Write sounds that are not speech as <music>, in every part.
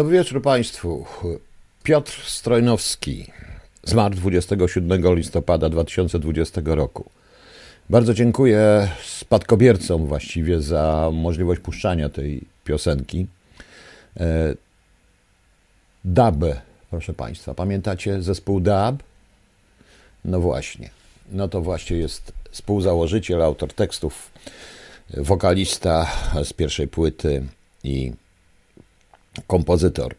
Dobry wieczór Państwu. Piotr Strojnowski zmarł 27 listopada 2020 roku. Bardzo dziękuję spadkobiercom właściwie za możliwość puszczania tej piosenki. E, Dab, proszę Państwa, pamiętacie zespół Dab? No właśnie. No to właśnie jest współzałożyciel, autor tekstów, wokalista z pierwszej płyty i kompozytor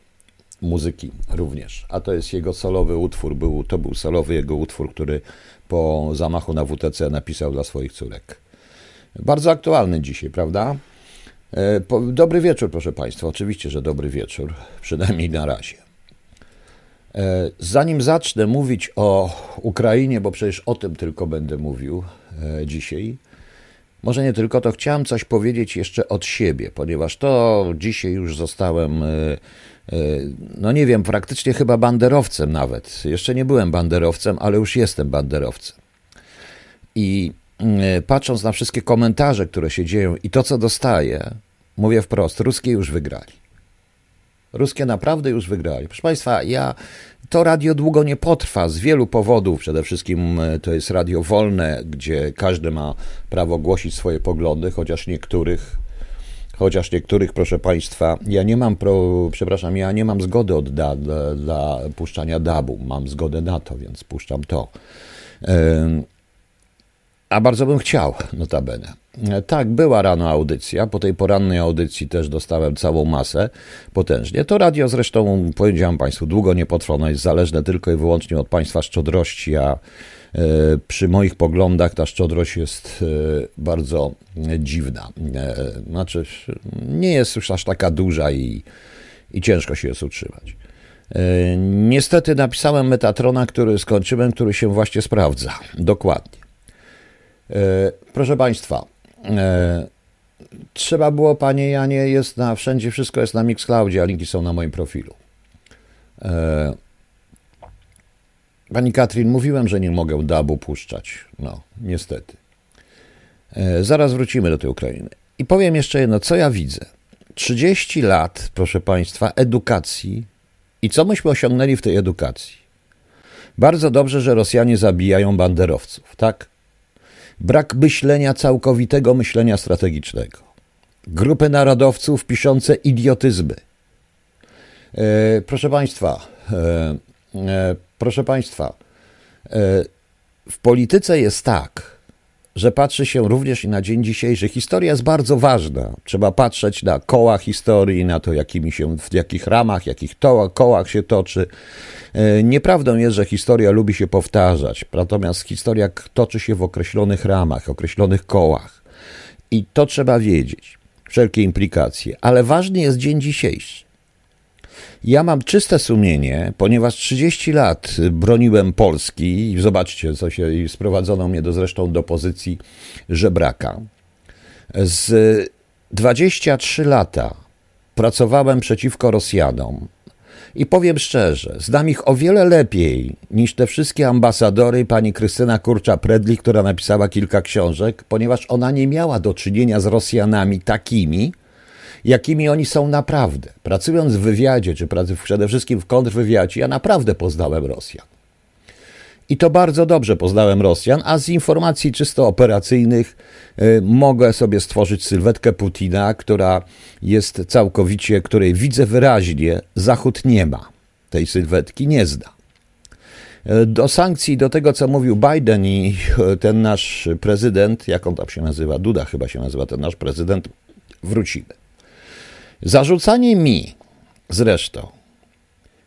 muzyki również. A to jest jego solowy utwór, był, to był solowy jego utwór, który po zamachu na WTC napisał dla swoich córek. Bardzo aktualny dzisiaj, prawda? E, dobry wieczór, proszę Państwa. Oczywiście, że dobry wieczór, <laughs> przynajmniej na razie. E, zanim zacznę mówić o Ukrainie, bo przecież o tym tylko będę mówił e, dzisiaj, może nie tylko to, chciałem coś powiedzieć jeszcze od siebie, ponieważ to dzisiaj już zostałem, no nie wiem, praktycznie chyba banderowcem nawet. Jeszcze nie byłem banderowcem, ale już jestem banderowcem. I mm, patrząc na wszystkie komentarze, które się dzieją i to, co dostaję, mówię wprost, ruskie już wygrali. Ruskie naprawdę już wygrali. Proszę Państwa, ja to radio długo nie potrwa z wielu powodów. Przede wszystkim e, to jest radio wolne, gdzie każdy ma prawo głosić swoje poglądy, chociaż niektórych, chociaż niektórych, proszę Państwa, ja nie mam, pro, przepraszam, ja nie mam zgody od da, dla, dla puszczania dabu. Mam zgodę na to, więc puszczam to. A bardzo bym chciał, notabene. Tak, była rano audycja. Po tej porannej audycji też dostałem całą masę potężnie. To radio zresztą, powiedziałem Państwu, długo nie potrwa. Ono jest zależne tylko i wyłącznie od Państwa szczodrości, a e, przy moich poglądach ta szczodrość jest e, bardzo dziwna. E, znaczy, nie jest już aż taka duża i, i ciężko się jest utrzymać. Niestety napisałem Metatrona, który skończyłem, który się właśnie sprawdza. Dokładnie. E, proszę Państwa, e, trzeba było, Panie Janie, jest na wszędzie, wszystko jest na Mixcloudzie, a linki są na moim profilu. E, pani Katrin, mówiłem, że nie mogę dabu puszczać. No, niestety. Zaraz wrócimy do tej Ukrainy. I powiem jeszcze jedno, co ja widzę. 30 lat, proszę Państwa, edukacji. I co myśmy osiągnęli w tej edukacji? Bardzo dobrze, że Rosjanie zabijają banderowców, tak? Brak myślenia całkowitego myślenia strategicznego, grupy narodowców piszące idiotyzmy. E, proszę Państwa, e, e, proszę Państwa, e, w polityce jest tak, że patrzy się również i na dzień dzisiejszy. Historia jest bardzo ważna. Trzeba patrzeć na koła historii, na to, jakimi się, w jakich ramach, jakich to, kołach się toczy. E, nieprawdą jest, że historia lubi się powtarzać, natomiast historia toczy się w określonych ramach, określonych kołach. I to trzeba wiedzieć, wszelkie implikacje. Ale ważny jest dzień dzisiejszy. Ja mam czyste sumienie, ponieważ 30 lat broniłem Polski i zobaczcie, co się i sprowadzono mnie do zresztą do pozycji żebraka. Z 23 lata pracowałem przeciwko Rosjanom. I powiem szczerze, znam ich o wiele lepiej niż te wszystkie ambasadory pani Krystyna Kurcza-Predli, która napisała kilka książek, ponieważ ona nie miała do czynienia z Rosjanami takimi, jakimi oni są naprawdę. Pracując w wywiadzie, czy przede wszystkim w kontrwywiadzie, ja naprawdę poznałem Rosjan. I to bardzo dobrze poznałem Rosjan, a z informacji czysto operacyjnych y, mogę sobie stworzyć sylwetkę Putina, która jest całkowicie, której widzę wyraźnie, Zachód nie ma. Tej sylwetki nie zna. Y, do sankcji, do tego, co mówił Biden i y, ten nasz prezydent, jak on tam się nazywa, Duda chyba się nazywa, ten nasz prezydent, wrócimy. Zarzucanie mi zresztą,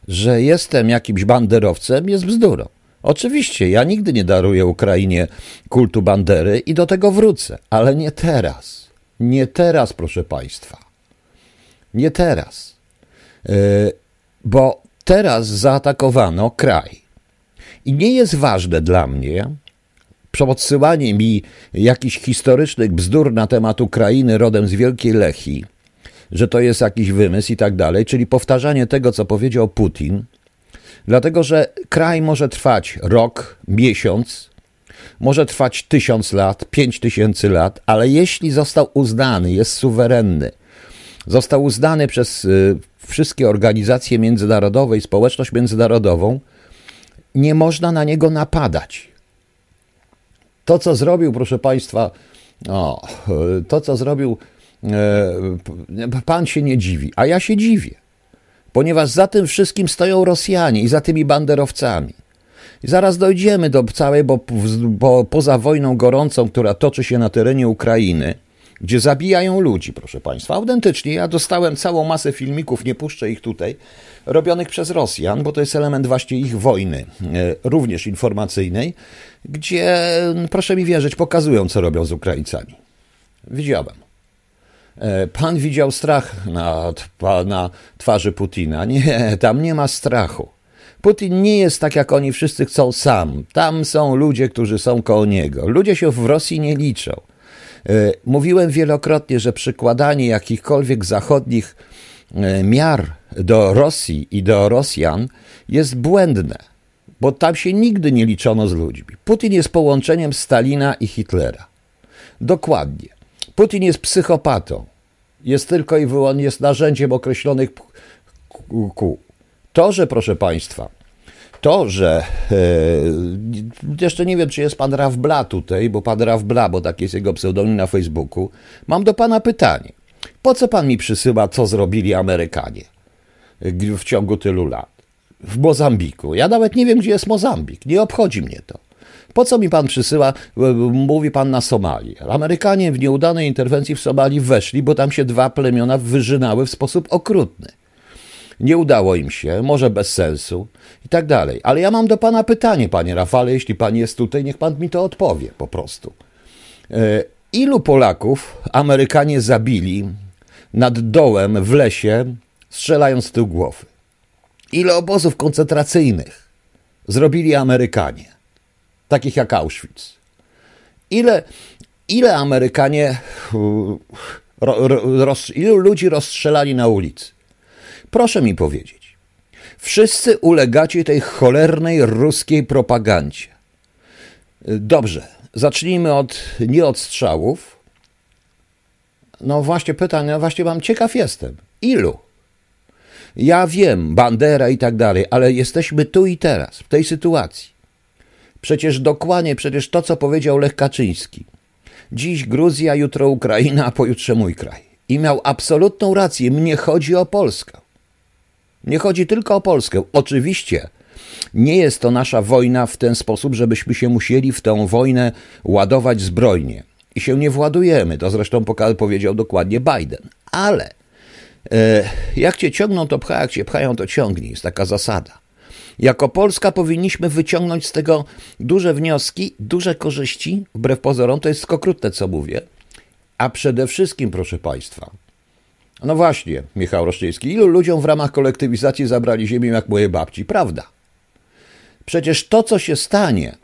że jestem jakimś banderowcem, jest bzdurą. Oczywiście, ja nigdy nie daruję Ukrainie kultu bandery i do tego wrócę, ale nie teraz. Nie teraz, proszę Państwa. Nie teraz. Yy, bo teraz zaatakowano kraj. I nie jest ważne dla mnie podsyłanie mi jakichś historycznych bzdur na temat Ukrainy rodem z Wielkiej Lechii, że to jest jakiś wymysł i tak dalej, czyli powtarzanie tego, co powiedział Putin, dlatego że kraj może trwać rok, miesiąc, może trwać tysiąc lat, pięć tysięcy lat, ale jeśli został uznany, jest suwerenny, został uznany przez y, wszystkie organizacje międzynarodowe i społeczność międzynarodową, nie można na niego napadać. To, co zrobił, proszę Państwa, o, to, co zrobił, pan się nie dziwi, a ja się dziwię, ponieważ za tym wszystkim stoją Rosjanie i za tymi banderowcami. I zaraz dojdziemy do całej, bo, bo poza wojną gorącą, która toczy się na terenie Ukrainy, gdzie zabijają ludzi, proszę Państwa. Autentycznie, ja dostałem całą masę filmików, nie puszczę ich tutaj, robionych przez Rosjan, bo to jest element właśnie ich wojny, e, również informacyjnej, gdzie, proszę mi wierzyć, pokazują, co robią z Ukraińcami. Widziałem. E, pan widział strach na, na twarzy Putina. Nie, tam nie ma strachu. Putin nie jest tak, jak oni wszyscy chcą sam. Tam są ludzie, którzy są koło niego. Ludzie się w Rosji nie liczą. E, mówiłem wielokrotnie, że przykładanie jakichkolwiek zachodnich e, miar do Rosji i do Rosjan jest błędne, bo tam się nigdy nie liczono z ludźmi. Putin jest połączeniem Stalina i Hitlera. Dokładnie. Putin jest psychopatą. Jest tylko i wyłącznie jest narzędziem określonych kół. To, że proszę Państwa, to, że e, jeszcze nie wiem, czy jest pan Raf Bla tutaj, bo pan Raf Bla, bo tak jest jego pseudonim na Facebooku, mam do pana pytanie. Po co pan mi przysyła, co zrobili Amerykanie w ciągu tylu lat? W Mozambiku. Ja nawet nie wiem, gdzie jest Mozambik. Nie obchodzi mnie to. Po co mi pan przysyła, mówi pan na Somalii? Amerykanie w nieudanej interwencji w Somalii weszli, bo tam się dwa plemiona wyżynały w sposób okrutny nie udało im się, może bez sensu i tak dalej. Ale ja mam do pana pytanie, panie Rafale, jeśli pan jest tutaj, niech pan mi to odpowie po prostu. E, ilu Polaków Amerykanie zabili nad dołem w lesie, strzelając w tył głowy? Ile obozów koncentracyjnych zrobili Amerykanie, takich jak Auschwitz? Ile, ile Amerykanie, ro, ro, roz, ilu ludzi rozstrzelali na ulicy? Proszę mi powiedzieć, wszyscy ulegacie tej cholernej ruskiej propagandzie. Dobrze, zacznijmy od nie od strzałów. No właśnie pytanie, no właśnie mam ciekaw jestem. Ilu? Ja wiem, Bandera i tak dalej, ale jesteśmy tu i teraz, w tej sytuacji. Przecież dokładnie, przecież to, co powiedział Lech Kaczyński. Dziś Gruzja, jutro Ukraina, a pojutrze mój kraj. I miał absolutną rację, mnie chodzi o Polskę. Nie chodzi tylko o Polskę. Oczywiście nie jest to nasza wojna w ten sposób, żebyśmy się musieli w tę wojnę ładować zbrojnie. I się nie władujemy. To zresztą powiedział dokładnie Biden. Ale e, jak cię ciągną, to pcha, jak cię pchają, to ciągnij. Jest taka zasada. Jako Polska powinniśmy wyciągnąć z tego duże wnioski, duże korzyści, wbrew pozorom, to jest okrutne, co mówię. A przede wszystkim, proszę Państwa, no właśnie, Michał Roszczyński, ilu ludziom w ramach kolektywizacji zabrali ziemię jak moje babci? Prawda. Przecież to, co się stanie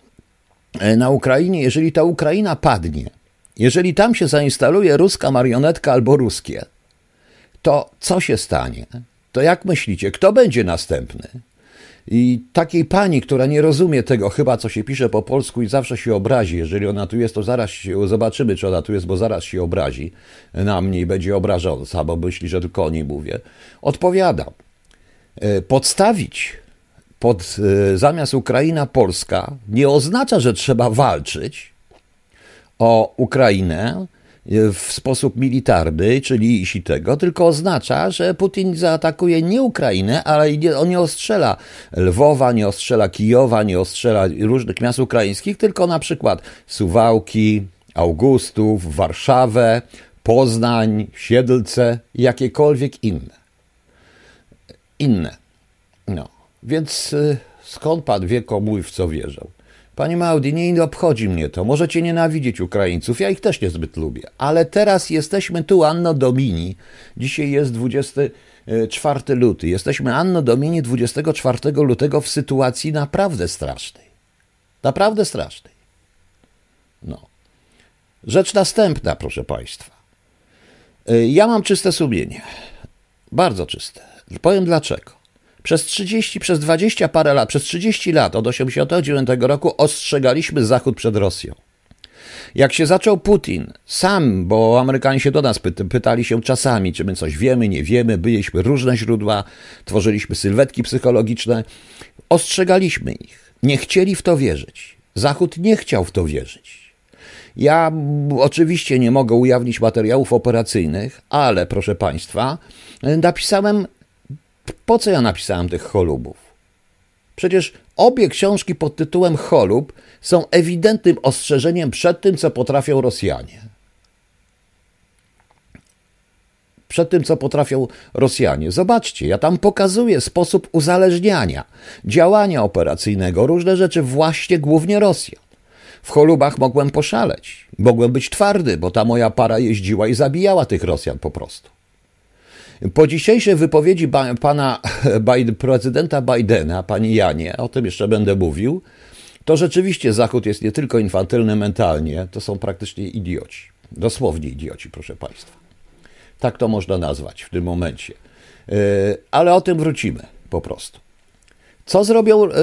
e, na Ukrainie, jeżeli ta Ukraina padnie, jeżeli tam się zainstaluje ruska marionetka albo ruskie, to co się stanie? To jak myślicie, kto będzie następny? I takiej pani, która nie rozumie tego chyba, co się pisze po polsku i zawsze się obrazi, jeżeli ona tu jest, to zaraz się, zobaczymy, czy ona tu jest, bo zaraz się obrazi na mnie i będzie obrażąca, bo myśli, że tylko o niej mówię. Odpowiadam. E, podstawić pod, e, zamiast Ukraina Polska nie oznacza, że trzeba walczyć o Ukrainę, w sposób militarny, czyli tego, tylko oznacza, że Putin zaatakuje nie Ukrainę, ale on nie ostrzela Lwowa, nie ostrzela Kijowa, nie ostrzela różnych miast ukraińskich, tylko na przykład Suwałki, Augustów, Warszawę, Poznań, Siedlce, jakiekolwiek inne. Inne. No, więc y, skąd pan wie, komu w co wierzą? Panie Maudi, nie obchodzi mnie to. Możecie nienawidzieć Ukraińców, ja ich też niezbyt lubię. Ale teraz jesteśmy tu Anno Domini. Dzisiaj jest 24 luty. Jesteśmy Anno Domini 24 lutego w sytuacji naprawdę strasznej. Naprawdę strasznej. No. Rzecz następna, proszę Państwa. Y, ja mam czyste sumienie. Bardzo czyste. Powiem dlaczego. Przez 30, przez 20 parę lat, przez 30 lat, od 1989 roku ostrzegaliśmy Zachód przed Rosją. Jak się zaczął Putin, sam, bo Amerykanie się do nas pyta, pytali się czasami, czy my coś wiemy, nie wiemy, byliśmy różne źródła, tworzyliśmy sylwetki psychologiczne, ostrzegaliśmy ich. Nie chcieli w to wierzyć. Zachód nie chciał w to wierzyć. Ja oczywiście nie mogę ujawnić materiałów operacyjnych, ale proszę Państwa, napisałem. Po co ja napisałem tych cholubów? Przecież obie książki pod tytułem Cholub są ewidentnym ostrzeżeniem przed tym, co potrafią Rosjanie. Przed tym, co potrafią Rosjanie. Zobaczcie, ja tam pokazuję sposób uzależniania, działania operacyjnego, różne rzeczy, właśnie głównie Rosja. W cholubach mogłem poszaleć. Mogłem być twardy, bo ta moja para jeździła i zabijała tych Rosjan po prostu. Po dzisiejszej wypowiedzi pana <laughs> prezydenta Bidena, pani Janie, o tym jeszcze będę mówił, to rzeczywiście Zachód jest nie tylko infantylny mentalnie, to są praktycznie idioci. Dosłownie idioci, proszę państwa. Tak to można nazwać w tym momencie. E, ale o tym wrócimy po prostu. Co zrobią? Yy,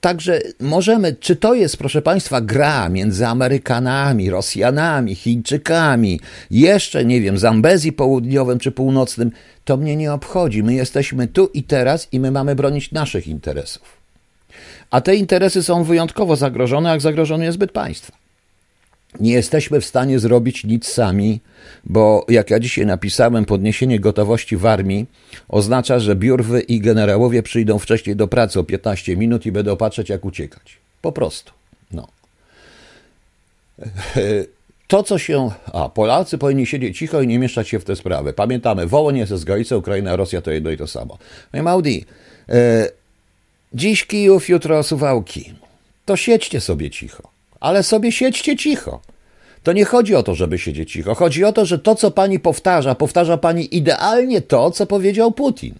także możemy, czy to jest, proszę Państwa, gra między Amerykanami, Rosjanami, Chińczykami, jeszcze nie wiem, Zambezji Południowym czy Północnym, to mnie nie obchodzi. My jesteśmy tu i teraz i my mamy bronić naszych interesów. A te interesy są wyjątkowo zagrożone, jak zagrożony jest byt państwa nie jesteśmy w stanie zrobić nic sami, bo jak ja dzisiaj napisałem, podniesienie gotowości w armii oznacza, że biurwy i generałowie przyjdą wcześniej do pracy o 15 minut i będą patrzeć, jak uciekać. Po prostu. No. <laughs> To, co się. A, Polacy powinni siedzieć cicho i nie mieszać się w te sprawy. Pamiętamy, Wołoń jest zgolica, Ukraina, Rosja to jedno i to samo. Panie Maudi, e, dziś Kijów, jutro Suwałki. To siedźcie sobie cicho ale sobie siedźcie cicho. To nie chodzi o to, żeby siedzieć cicho. Chodzi o to, że to, co pani powtarza, powtarza pani idealnie to, co powiedział Putin.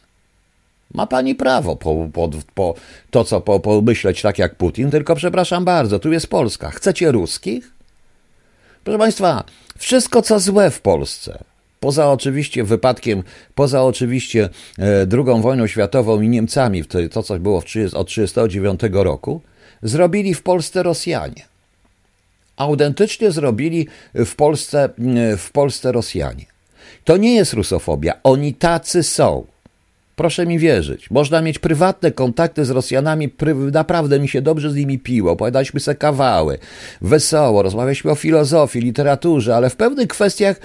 Ma pani prawo po, po, po to, co po, pomyśleć tak jak Putin, tylko przepraszam bardzo, tu jest Polska. Chcecie ruskich? Proszę Państwa, wszystko co złe w Polsce, poza oczywiście wypadkiem, poza oczywiście e, II wojną światową i Niemcami, to, to co było w 30, od 1939 roku, zrobili w Polsce Rosjanie autentycznie zrobili w Polsce, w Polsce Rosjanie. To nie jest rusofobia, oni tacy są. Proszę mi wierzyć. Można mieć prywatne kontakty z Rosjanami, naprawdę mi się dobrze z nimi piło, opowiadaliśmy se kawały, wesoło, rozmawialiśmy o filozofii, literaturze, ale w pewnych kwestiach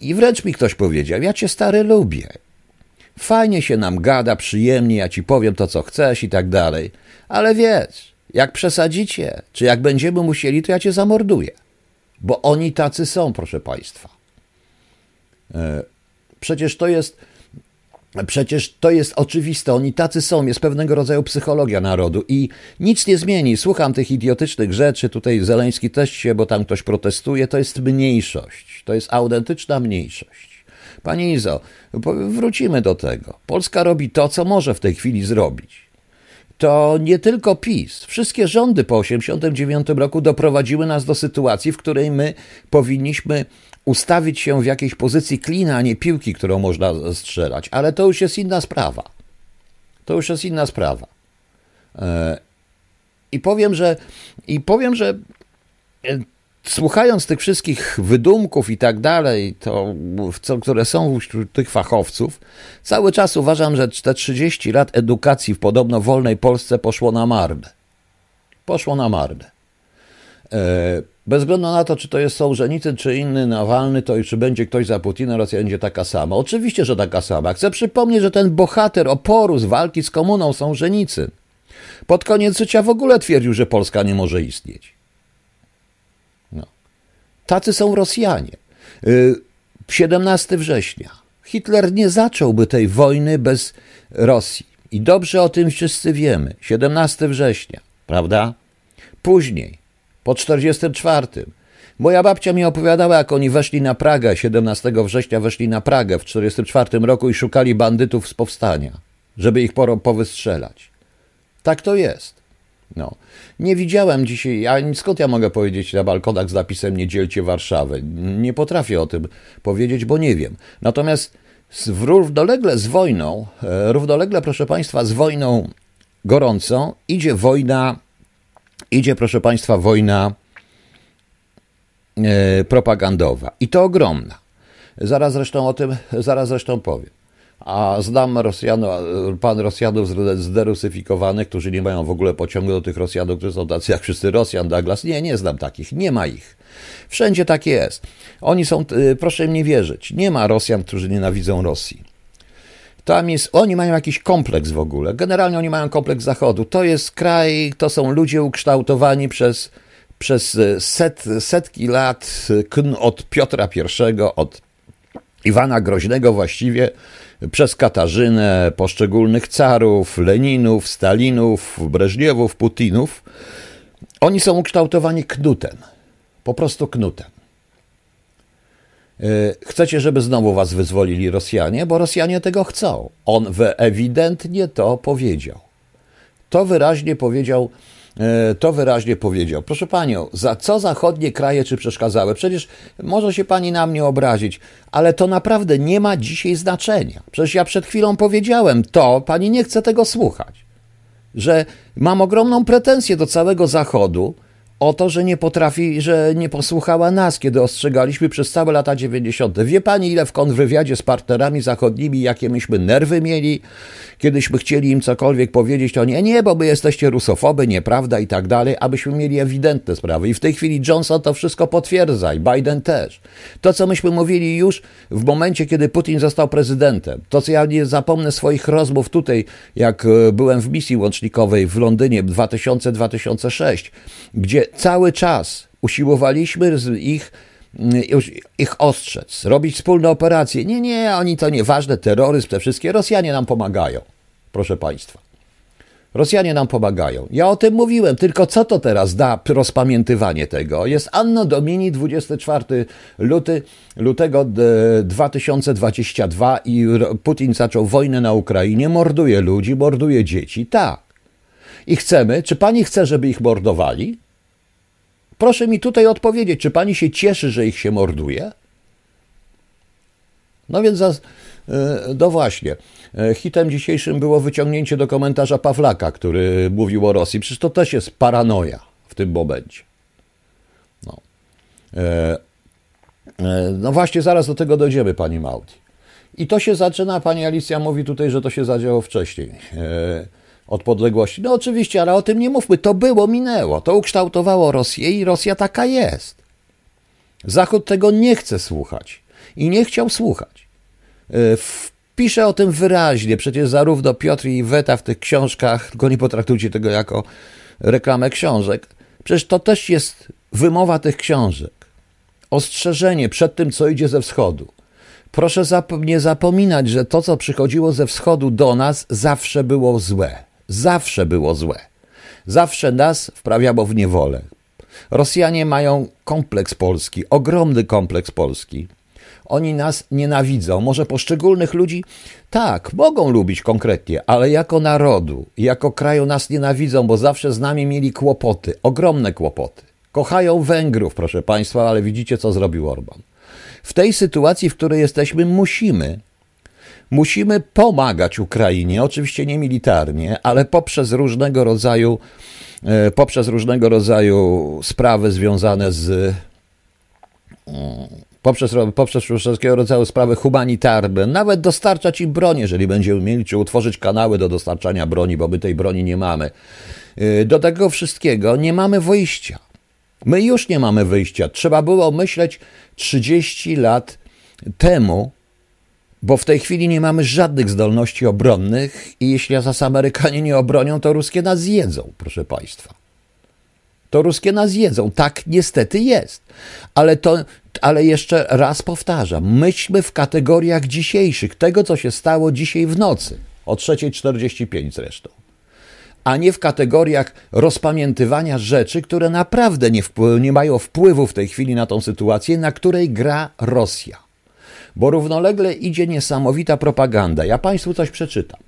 i wręcz mi ktoś powiedział, ja cię stary lubię. Fajnie się nam gada, przyjemnie, ja ci powiem to, co chcesz i tak dalej, ale wiesz, jak przesadzicie, czy jak będziemy musieli, to ja cię zamorduję. Bo oni tacy są, proszę Państwa. E, przecież to jest. Przecież to jest oczywiste, oni tacy są, jest pewnego rodzaju psychologia narodu i nic nie zmieni. Słucham tych idiotycznych rzeczy, tutaj Zeleński też się, bo tam ktoś protestuje, to jest mniejszość, to jest autentyczna mniejszość. Pani Izo, wrócimy do tego. Polska robi to, co może w tej chwili zrobić to nie tylko PiS. Wszystkie rządy po 1989 roku doprowadziły nas do sytuacji, w której my powinniśmy ustawić się w jakiejś pozycji klina, a nie piłki, którą można strzelać. Ale to już jest inna sprawa. To już jest inna sprawa. E, I powiem, że i powiem, że e, słuchając tych wszystkich wydumków i tak dalej, to, co, które są wśród tych fachowców, cały czas uważam, że te 30 lat edukacji w podobno wolnej Polsce poszło na marne. Poszło na marne. E, bez względu na to, czy to jest Sołżenicy, czy inny Nawalny, to czy będzie ktoś za Putina, Rosja będzie taka sama. Oczywiście, że taka sama. Chcę przypomnieć, że ten bohater oporu z walki z komuną Sołżenicy pod koniec życia w ogóle twierdził, że Polska nie może istnieć. Tacy są Rosjanie. 17 y, września. Hitler nie zacząłby tej wojny bez Rosji. I dobrze o tym wszyscy wiemy. 17 września, prawda? Później, po 44. Moja babcia mi opowiadała, jak oni weszli na Pragę, 17 września weszli na Pragę w 44 roku i szukali bandytów z powstania, żeby ich powystrzelać. Tak to jest. No. Nie widziałem dzisiaj, ja, skąd ja mogę powiedzieć na balkonach z napisem nie dzielcie Warszawy? Nie potrafię o tym powiedzieć, bo nie wiem. Natomiast równolegle z wojną, e, równolegle, proszę Państwa, z wojną gorącą idzie wojna, idzie, proszę Państwa, wojna e, propagandowa i to ogromna. Zaraz zresztą o tym, zaraz zresztą powiem. A znam Rosjanów, pan Rosjanów zderusyfikowanych, którzy nie mają w ogóle pociągu do tych Rosjanów, którzy są tacy jak wszyscy Rosjan, Douglas. Nie, nie znam takich, nie ma ich. Wszędzie tak jest. Oni są, y, proszę mi wierzyć, nie ma Rosjan, którzy nienawidzą Rosji. Tam jest, oni mają jakiś kompleks w ogóle. Generalnie oni mają kompleks Zachodu. To jest kraj, to są ludzie ukształtowani przez, przez y, set, setki lat y, od Piotra I, od Iwana Groźnego właściwie, przez Katarzynę, poszczególnych carów, Leninów, Stalinów, Breżniewów, Putinów. Oni są ukształtowani knutem, po prostu knutem. E, chcecie, żeby znowu was wyzwolili Rosjanie, bo Rosjanie tego chcą. On ewidentnie to powiedział. To wyraźnie powiedział to wyraźnie powiedział. Proszę panią, za co zachodnie kraje czy przeszkadzały? Przecież może się pani na mnie obrazić, ale to naprawdę nie ma dzisiaj znaczenia. Przecież ja przed chwilą powiedziałem to, pani nie chce tego słuchać, że mam ogromną pretensję do całego Zachodu, o to, że nie potrafi, że nie posłuchała nas, kiedy ostrzegaliśmy przez całe lata 90. Wie pani, ile w kontrwywiadzie z partnerami zachodnimi, jakie myśmy nerwy mieli, kiedyśmy chcieli im cokolwiek powiedzieć, to nie, nie, bo wy jesteście rusofoby, nieprawda i tak dalej, abyśmy mieli ewidentne sprawy. I w tej chwili Johnson to wszystko potwierdza i Biden też. To, co myśmy mówili już w momencie, kiedy Putin został prezydentem, to, co ja nie zapomnę swoich rozmów tutaj, jak e, byłem w misji łącznikowej w Londynie 2000-2006, gdzie cały czas usiłowaliśmy ich, mm, ich ostrzec, robić wspólne operacje. Nie, nie, oni to nieważne, terroryzm, te wszystkie. Rosjanie nam pomagają, proszę Państwa. Rosjanie nam pomagają. Ja o tym mówiłem, tylko co to teraz da rozpamiętywanie tego? Jest Anno Domini 24 luty, lutego 2022 i Putin zaczął wojnę na Ukrainie, morduje ludzi, morduje dzieci. Tak. I chcemy, czy pani chce, żeby ich mordowali? Proszę mi tutaj odpowiedzieć, czy pani się cieszy, że ich się morduje? No więc, e, no właśnie, e, hitem dzisiejszym było wyciągnięcie do komentarza Pawlaka, który mówił o Rosji. Przecież to też jest paranoja w tym momencie. No, e, no właśnie, zaraz do tego dojdziemy, pani Mauti. I to się zaczyna, pani Alicja mówi tutaj, że to się zadziało wcześniej od podległości. No oczywiście, ale o tym nie mówmy. To było, minęło. To ukształtowało Rosję i Rosja taka jest. Zachód tego nie chce słuchać i nie chciał słuchać. E, pisze o tym wyraźnie. Przecież zarówno Piotr i Weta w tych książkach, tylko nie potraktujcie tego jako reklamę książek. Przecież to też jest wymowa tych książek. Ostrzeżenie przed tym, co idzie ze wschodu. Proszę zap nie zapominać, że to, co przychodziło ze wschodu do nas, zawsze było złe zawsze było złe. Zawsze nas wprawiało w niewolę. Rosjanie mają kompleks polski, ogromny kompleks polski. Oni nas nienawidzą. Może poszczególnych ludzi tak, mogą lubić konkretnie, ale jako narodu, jako kraju nas nienawidzą, bo zawsze z nami mieli kłopoty, ogromne kłopoty. Kochają Węgrów, proszę Państwa, ale widzicie, co zrobił Orban. W tej sytuacji, w której jesteśmy, musimy Musimy pomagać Ukrainie, oczywiście nie militarnie, ale poprzez różnego rodzaju, e, poprzez różnego rodzaju sprawy związane z mm, poprzez, poprzez wszelkiego rodzaju sprawy humanitarne, nawet dostarczać im broni, jeżeli będziemy mieli, czy utworzyć kanały do dostarczania broni, bo my tej broni nie mamy. E, do tego wszystkiego nie mamy wyjścia. My już nie mamy wyjścia. Trzeba było myśleć 30 lat temu, bo w tej chwili nie mamy żadnych zdolności obronnych i jeśli nas Amerykanie nie obronią, to ruskie nas zjedzą, proszę Państwa. To ruskie nas jedzą. Tak niestety jest. Ale, to, ale jeszcze raz powtarzam, myślmy w kategoriach dzisiejszych, tego co się stało dzisiaj w nocy, o 3.45 zresztą, a nie w kategoriach rozpamiętywania rzeczy, które naprawdę nie, nie mają wpływu w tej chwili na tą sytuację, na której gra Rosja bo równolegle idzie niesamowita propaganda. Ja Państwu coś przeczytam.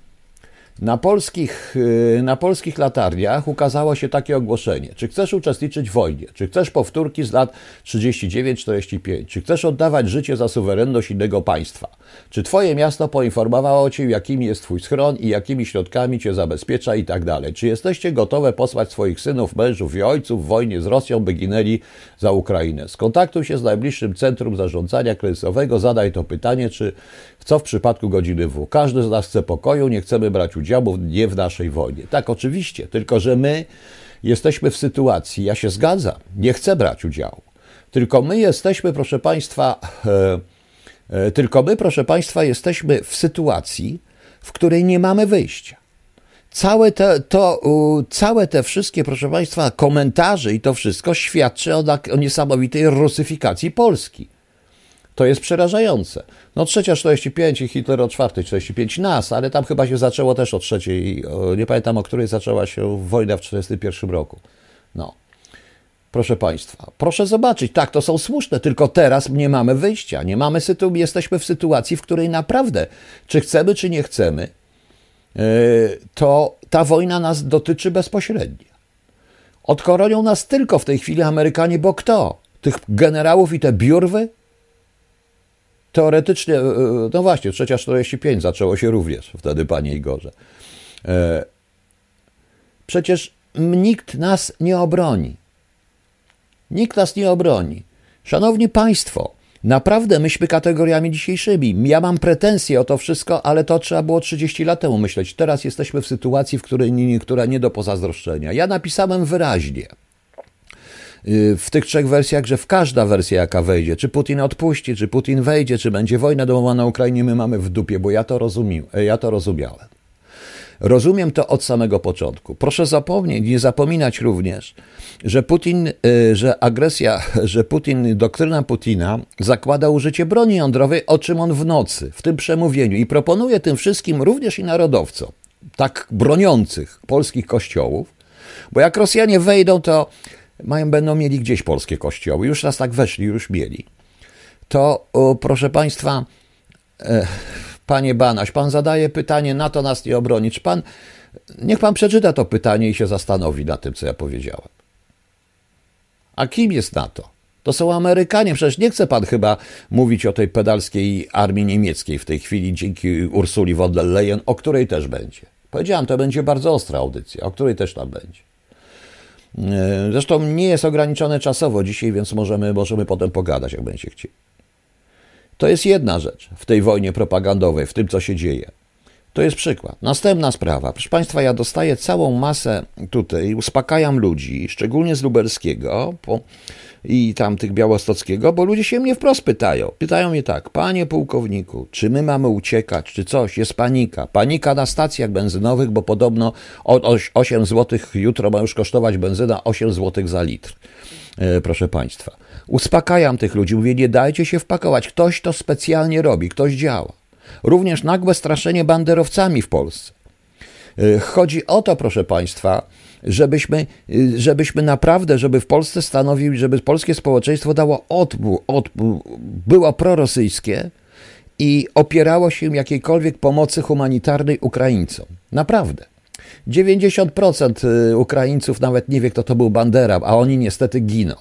Na polskich, y, na polskich latarniach ukazało się takie ogłoszenie. Czy chcesz uczestniczyć w wojnie? Czy chcesz powtórki z lat 39-45? Czy chcesz oddawać życie za suwerenność innego państwa? Czy twoje miasto poinformowało cię, jakimi jest twój schron i jakimi środkami cię zabezpiecza i tak dalej? Czy jesteście gotowe posłać swoich synów, mężów i ojców w wojnie z Rosją, by ginęli za Ukrainę? Skontaktuj się z najbliższym Centrum Zarządzania Kryzysowego, zadaj to pytanie, czy co w przypadku godziny W. Każdy z nas chce pokoju, nie chcemy brać udziału nie w naszej wojnie. Tak, oczywiście, tylko że my jesteśmy w sytuacji, ja się zgadzam, nie chcę brać udziału. Tylko my jesteśmy, proszę Państwa, e, e, tylko my, proszę Państwa, jesteśmy w sytuacji, w której nie mamy wyjścia. Całe te, to, całe te wszystkie, proszę Państwa, komentarze i to wszystko świadczy o, o niesamowitej rusyfikacji Polski. To jest przerażające. No trzecia 45 i Hitler o czwartej 45 nas, ale tam chyba się zaczęło też o trzeciej, nie pamiętam o której zaczęła się wojna w 41 roku. No. Proszę Państwa, proszę zobaczyć, tak, to są słuszne, tylko teraz nie mamy wyjścia, nie mamy sytuacji, jesteśmy w sytuacji, w której naprawdę, czy chcemy, czy nie chcemy, e, to ta wojna nas dotyczy bezpośrednio. Odkoronią nas tylko w tej chwili Amerykanie, bo kto? Tych generałów i te biurwy? Teoretycznie, e, e, no właśnie, trzecia 45 zaczęło się również wtedy, panie Igorze. E, przecież nikt nas nie obroni. Nikt nas nie obroni. Szanowni Państwo, naprawdę myśmy kategoriami dzisiejszymi. Ja mam pretensje o to wszystko, ale to trzeba było 30 lat temu myśleć. Teraz jesteśmy w sytuacji, w której, która nie do pozazdroszczenia. Ja napisałem wyraźnie – w tych trzech wersjach, że w każda wersja, jaka wejdzie, czy Putin odpuści, czy Putin wejdzie, czy będzie wojna domowa na Ukrainie, my mamy w dupie, bo ja to rozumiem, e, ja to rozumiałem. Rozumiem to od samego początku. Proszę zapomnieć, nie zapominać również, że Putin, y, że agresja, <laughs> że Putin, doktryna Putina zakłada użycie broni jądrowej, o czym on w nocy, w tym przemówieniu i proponuje tym wszystkim, również i narodowcom, tak broniących polskich kościołów, bo jak Rosjanie wejdą, to mają, będą mieli gdzieś polskie kościoły, już raz tak weszli, już mieli, to o, proszę Państwa, e, Panie Banaś, Pan zadaje pytanie, na to nas nie obroni. Czy Pan, niech Pan przeczyta to pytanie i się zastanowi nad tym, co ja powiedziałem. A kim jest NATO? To są Amerykanie. Przecież nie chce pan chyba mówić o tej pedalskiej armii niemieckiej w tej chwili dzięki Ursuli von der Leyen, o której też będzie. Powiedziałem, to będzie bardzo ostra audycja, o której też tam będzie. E, zresztą nie jest ograniczone czasowo dzisiaj, więc możemy, możemy potem pogadać, jak będziecie chcieli. To jest jedna rzecz w tej wojnie propagandowej, w tym, co się dzieje. To jest przykład. Następna sprawa. Proszę Państwa, ja dostaję całą masę tutaj, uspokajam ludzi, szczególnie z Lubelskiego, po, i tam tych Białostockiego, bo ludzie się mnie wprost pytają. Pytają mnie tak, panie pułkowniku, czy my mamy uciekać, czy coś, jest panika. Panika na stacjach benzynowych, bo podobno 8 zł jutro ma już kosztować benzyna 8 zł za litr. E, proszę państwa. Uspokajam tych ludzi, mówię, nie dajcie się wpakować. Ktoś to specjalnie robi, ktoś działa. Również nagłe straszenie banderowcami w Polsce. E, chodzi o to, proszę Państwa, żebyśmy, y, żebyśmy naprawdę, żeby w Polsce stanowił, żeby polskie społeczeństwo dało odpór, odpór było prorosyjskie i opierało się jakiejkolwiek pomocy humanitarnej Ukraińcom. Naprawdę. 90% y, Ukraińców nawet nie wie, kto to był Bandera, a oni niestety giną.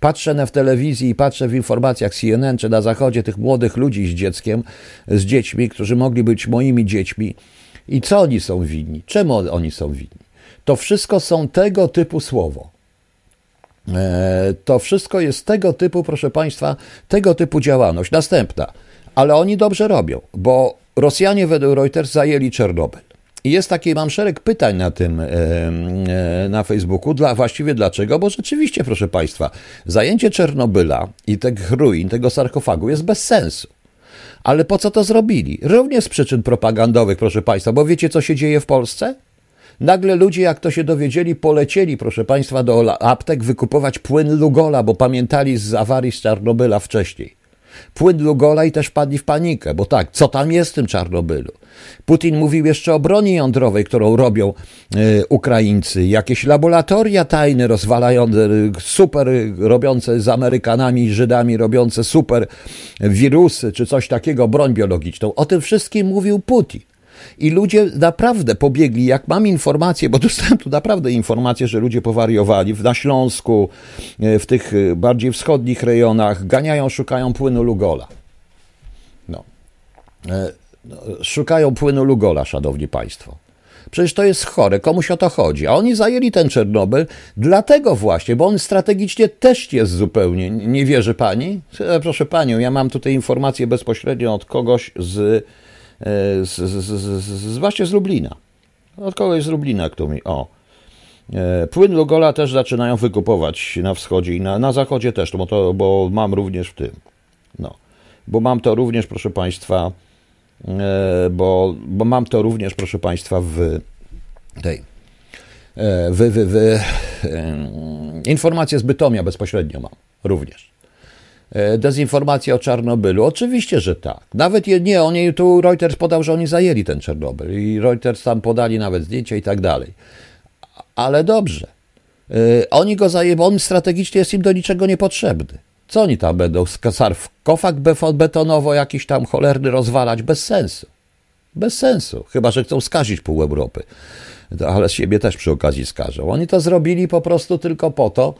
Patrzę na w telewizji i patrzę w informacjach CNN czy na zachodzie tych młodych ludzi z dzieckiem, z dziećmi, którzy mogli być moimi dziećmi. I co oni są winni? Czemu oni są winni? To wszystko są tego typu słowo. E, to wszystko jest tego typu, proszę Państwa, tego typu działalność. Następna, ale oni dobrze robią, bo Rosjanie według Reuters zajęli Czernobyl. I jest taki, mam szereg pytań na tym, e, e, na Facebooku, dla, właściwie dlaczego? Bo rzeczywiście, proszę Państwa, zajęcie Czernobyla i tych ruin, tego sarkofagu jest bez sensu. Ale po co to zrobili? Również z przyczyn propagandowych, proszę Państwa, bo wiecie, co się dzieje w Polsce? Nagle ludzie, jak to się dowiedzieli, polecieli, proszę Państwa, do aptek wykupować płyn Lugola, bo pamiętali z awarii z Czarnobyla wcześniej. Płyn Lugola i też padli w panikę, bo tak, co tam jest w tym Czarnobylu? Putin mówił jeszcze o broni jądrowej, którą robią y, Ukraińcy, jakieś laboratoria tajne rozwalające, super robiące z Amerykanami i Żydami, robiące super wirusy czy coś takiego, broń biologiczną. O tym wszystkim mówił Putin. I ludzie naprawdę pobiegli, jak mam informacje, bo <laughs> dostałem tu naprawdę informacje, że ludzie powariowali na Śląsku, e, w tych e, bardziej wschodnich rejonach, ganiają, szukają płynu Lugola. No. E, no szukają płynu Lugola, szanowni państwo. Przecież to jest chore, komuś o to chodzi. A oni zajęli ten Czernobyl dlatego właśnie, bo on strategicznie też jest zupełnie. Nie wierzy pani? Proszę panią, ja mam tutaj informację bezpośrednio od kogoś z z, z, z, z, właśnie z Lublina. Od kogoś z Lublina, kto mi. O. Płyn Lugola też zaczynają wykupować na wschodzie i na, na zachodzie też, bo, to, bo mam również w tym. No. Bo mam to również, proszę Państwa, bo, bo mam to również, proszę Państwa, w tej. W, w, w, informacje z Bytomia bezpośrednio mam również. E, dezinformacja o Czarnobylu? Oczywiście, że tak. Nawet nie, oni tu Reuters podał, że oni zajęli ten Czarnobyl i Reuters tam podali nawet zdjęcia i tak dalej. Ale dobrze. E, oni go zajęli, on strategicznie jest im do niczego niepotrzebny. Co oni tam będą? Sarkofag betonowo jakiś tam cholerny rozwalać? Bez sensu. Bez sensu. Chyba, że chcą skazić pół Europy. Ale siebie też przy okazji skażą. Oni to zrobili po prostu tylko po to,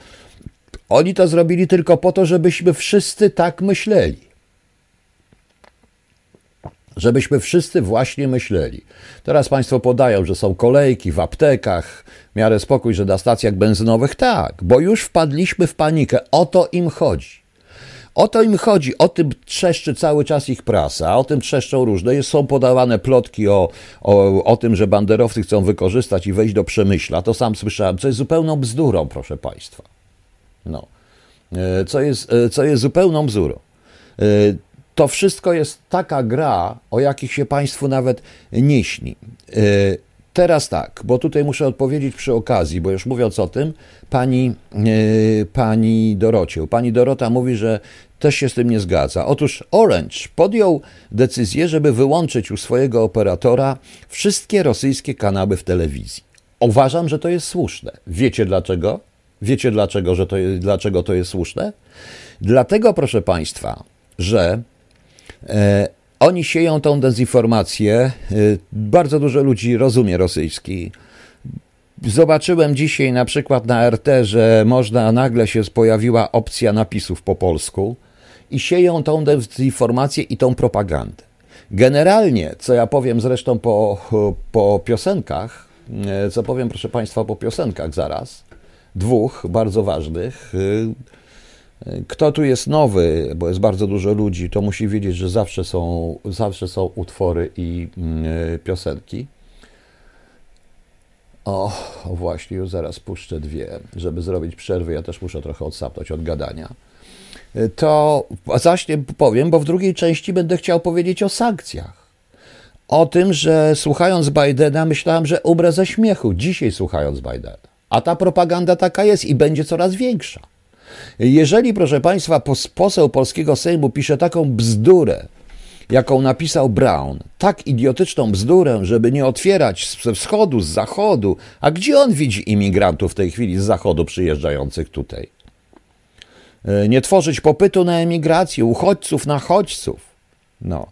oni to zrobili tylko po to, żebyśmy wszyscy tak myśleli. Żebyśmy wszyscy właśnie myśleli. Teraz Państwo podają, że są kolejki w aptekach, w miarę spokój, że na stacjach benzynowych. Tak, bo już wpadliśmy w panikę. O to im chodzi. O to im chodzi, o tym trzeszczy cały czas ich prasa, o tym trzeszczą różne. Są podawane plotki o, o, o tym, że banderowcy chcą wykorzystać i wejść do przemyśla. To sam słyszałem, co jest zupełną bzdurą, proszę Państwa. No. E, co, jest, e, co jest zupełną bzurą. E, to wszystko jest taka gra, o jakich się Państwu nawet nie śni. Teraz tak, bo tutaj muszę odpowiedzieć przy okazji, bo już mówiąc o tym, pani, pani Dorocie. Pani Dorota mówi, że też się z tym nie zgadza. Otóż Orange podjął decyzję, żeby wyłączyć u swojego operatora wszystkie rosyjskie kanały w telewizji. Uważam, że to jest słuszne. Wiecie dlaczego? Wiecie dlaczego, że to jest, dlaczego to jest słuszne? Dlatego, proszę Państwa, że e, oni sieją tą dezinformację. E, bardzo dużo ludzi rozumie rosyjski. Zobaczyłem dzisiaj na przykład na RT, że można, nagle się pojawiła opcja napisów po polsku i sieją tą dezinformację i tą propagandę. Generalnie, co ja powiem zresztą po, po piosenkach, e, co powiem proszę Państwa po piosenkach zaraz, dwóch bardzo ważnych. Y, y, kto tu jest nowy, bo jest bardzo dużo ludzi, to musi wiedzieć, że zawsze są, zawsze są utwory i y, piosenki. O, właśnie, już zaraz puszczę dwie, żeby zrobić przerwę. Ja też muszę trochę odsapnąć od gadania. To zaś powiem, bo w drugiej części będę chciał powiedzieć o sankcjach. O tym, że słuchając Bidena, myślałem, że umrę ze śmiechu. Dzisiaj słuchając Bidena. A ta propaganda taka jest i będzie coraz większa. Jeżeli, proszę Państwa, poseł polskiego Sejmu pisze taką bzdurę, jaką napisał Brown, tak idiotyczną bzdurę, żeby nie otwierać ze wschodu, z zachodu, a gdzie on widzi imigrantów w tej chwili z zachodu przyjeżdżających tutaj? E, nie tworzyć popytu na emigrację, uchodźców na chodźców. No,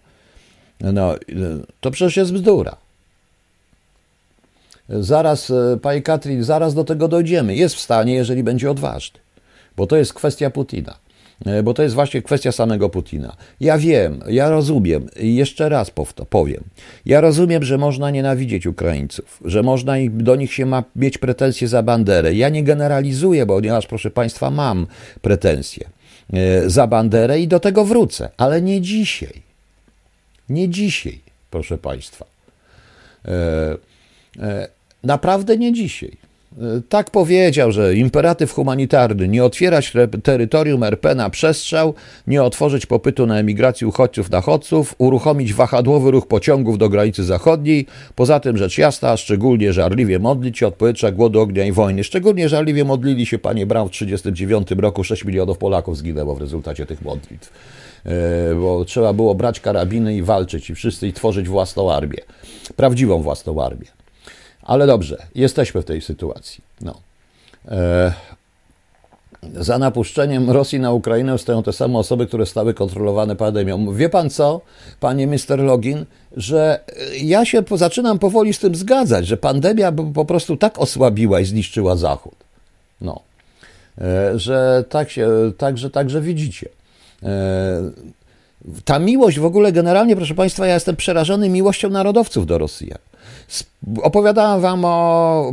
no to przecież jest bzdura. Zaraz, e, Pani Katrin, zaraz do tego dojdziemy. Jest w stanie, jeżeli będzie odważny, bo to jest kwestia Putina. E, bo to jest właśnie kwestia samego Putina. Ja wiem, ja rozumiem, jeszcze raz powiem, ja rozumiem, że można nienawidzieć Ukraińców, że można do nich się ma mieć pretensje za banderę. Ja nie generalizuję, ponieważ, proszę Państwa, mam pretensje e, za banderę i do tego wrócę, ale nie dzisiaj. Nie dzisiaj, proszę Państwa. E, naprawdę nie dzisiaj. E, tak powiedział, że imperatyw humanitarny nie otwierać terytorium RP na przestrzał, nie otworzyć popytu na emigrację uchodźców na chodców, uruchomić wahadłowy ruch pociągów do granicy zachodniej. Poza tym rzecz jasna, szczególnie żarliwie modlić się od powietrza, głodu, ognia i wojny. Szczególnie żarliwie modlili się panie Brown w 1939 roku. 6 milionów Polaków zginęło w rezultacie tych modlitw. E, bo trzeba było brać karabiny i walczyć i wszyscy i tworzyć własną armię. Prawdziwą własną armię. Ale dobrze, jesteśmy w tej sytuacji. No. E, za napuszczeniem Rosji na Ukrainę stoją te same osoby, które stały kontrolowane pandemią. Wie pan co, panie Mr. Login, że ja się zaczynam powoli z tym zgadzać, że pandemia po prostu tak osłabiła i zniszczyła Zachód. No, e, że tak się, także, także widzicie. E, ta miłość w ogóle generalnie, proszę Państwa, ja jestem przerażony miłością narodowców do Rosjan. Opowiadałem wam o,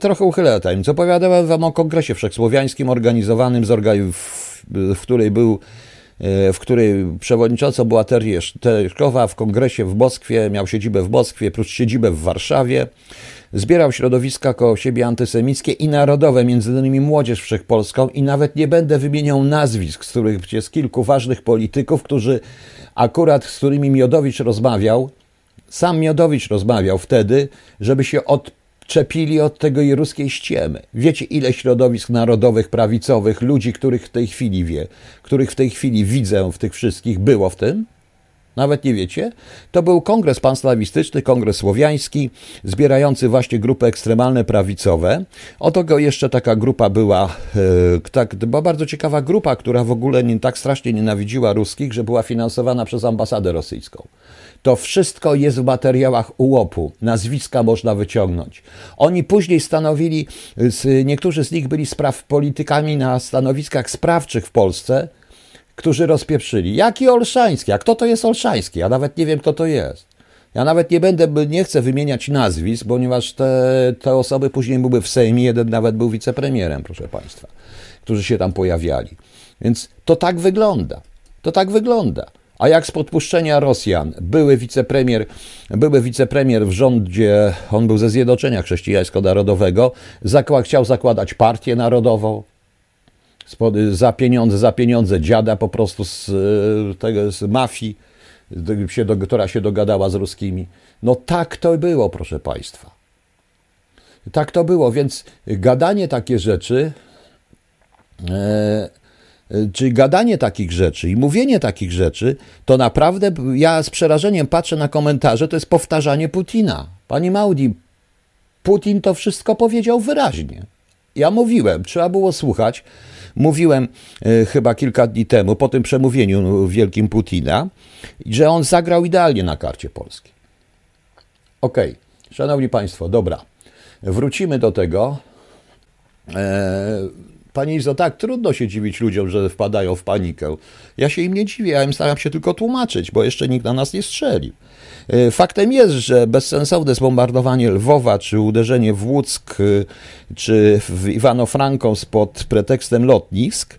trochę uchylę tajemnic, opowiadałem wam o kongresie wszechsłowiańskim organizowanym, z orga, w, w której był w której przewodniczącą była Tereszkowa w kongresie w Moskwie, miał siedzibę w Moskwie, plus siedzibę w Warszawie. Zbierał środowiska koło siebie antysemickie i narodowe, między innymi Młodzież Wszechpolską. I nawet nie będę wymieniał nazwisk, z których jest kilku ważnych polityków, którzy akurat, z którymi Miodowicz rozmawiał, sam Miodowicz rozmawiał wtedy, żeby się odczepili od tego i ruskiej ściemy. Wiecie, ile środowisk narodowych, prawicowych, ludzi, których w tej chwili wie, których w tej chwili widzę w tych wszystkich, było w tym? Nawet nie wiecie? To był kongres panslawistyczny, kongres słowiański, zbierający właśnie grupy ekstremalne prawicowe. Oto go jeszcze taka grupa była, e, tak, była bardzo ciekawa grupa, która w ogóle nie, tak strasznie nienawidziła ruskich, że była finansowana przez ambasadę rosyjską. To wszystko jest w materiałach UOP-u. Nazwiska można wyciągnąć. Oni później stanowili, niektórzy z nich byli spraw politykami na stanowiskach sprawczych w Polsce, którzy rozpieprzyli. Jaki Olszański? A kto to jest Olszański? Ja nawet nie wiem, kto to jest. Ja nawet nie będę, nie chcę wymieniać nazwisk, ponieważ te, te osoby później były w Sejmie, jeden nawet był wicepremierem, proszę Państwa, którzy się tam pojawiali. Więc to tak wygląda. To tak wygląda. A jak z podpuszczenia Rosjan, były wicepremier, były wicepremier w rządzie, on był ze Zjednoczenia Chrześcijańsko-Narodowego, zakła, chciał zakładać partię narodową, za pieniądze, za pieniądze dziada po prostu z, e, tego, z mafii, się do, która się dogadała z ruskimi. No tak to było, proszę Państwa. Tak to było, więc gadanie takie rzeczy, e, czyli gadanie takich rzeczy i mówienie takich rzeczy, to naprawdę ja z przerażeniem patrzę na komentarze, to jest powtarzanie Putina. Pani Maudi, Putin to wszystko powiedział wyraźnie. Ja mówiłem, trzeba było słuchać. Mówiłem e, chyba kilka dni temu, po tym przemówieniu wielkim Putina, że on zagrał idealnie na karcie polskiej. Okej, okay. szanowni państwo, dobra. Wrócimy do tego. E, Pani Izo, tak, trudno się dziwić ludziom, że wpadają w panikę. Ja się im nie dziwię, ja im staram się tylko tłumaczyć, bo jeszcze nikt na nas nie strzelił. E, faktem jest, że bezsensowne zbombardowanie Lwowa, czy uderzenie w Łuck, e, czy w Iwano-Franką pod pretekstem lotnisk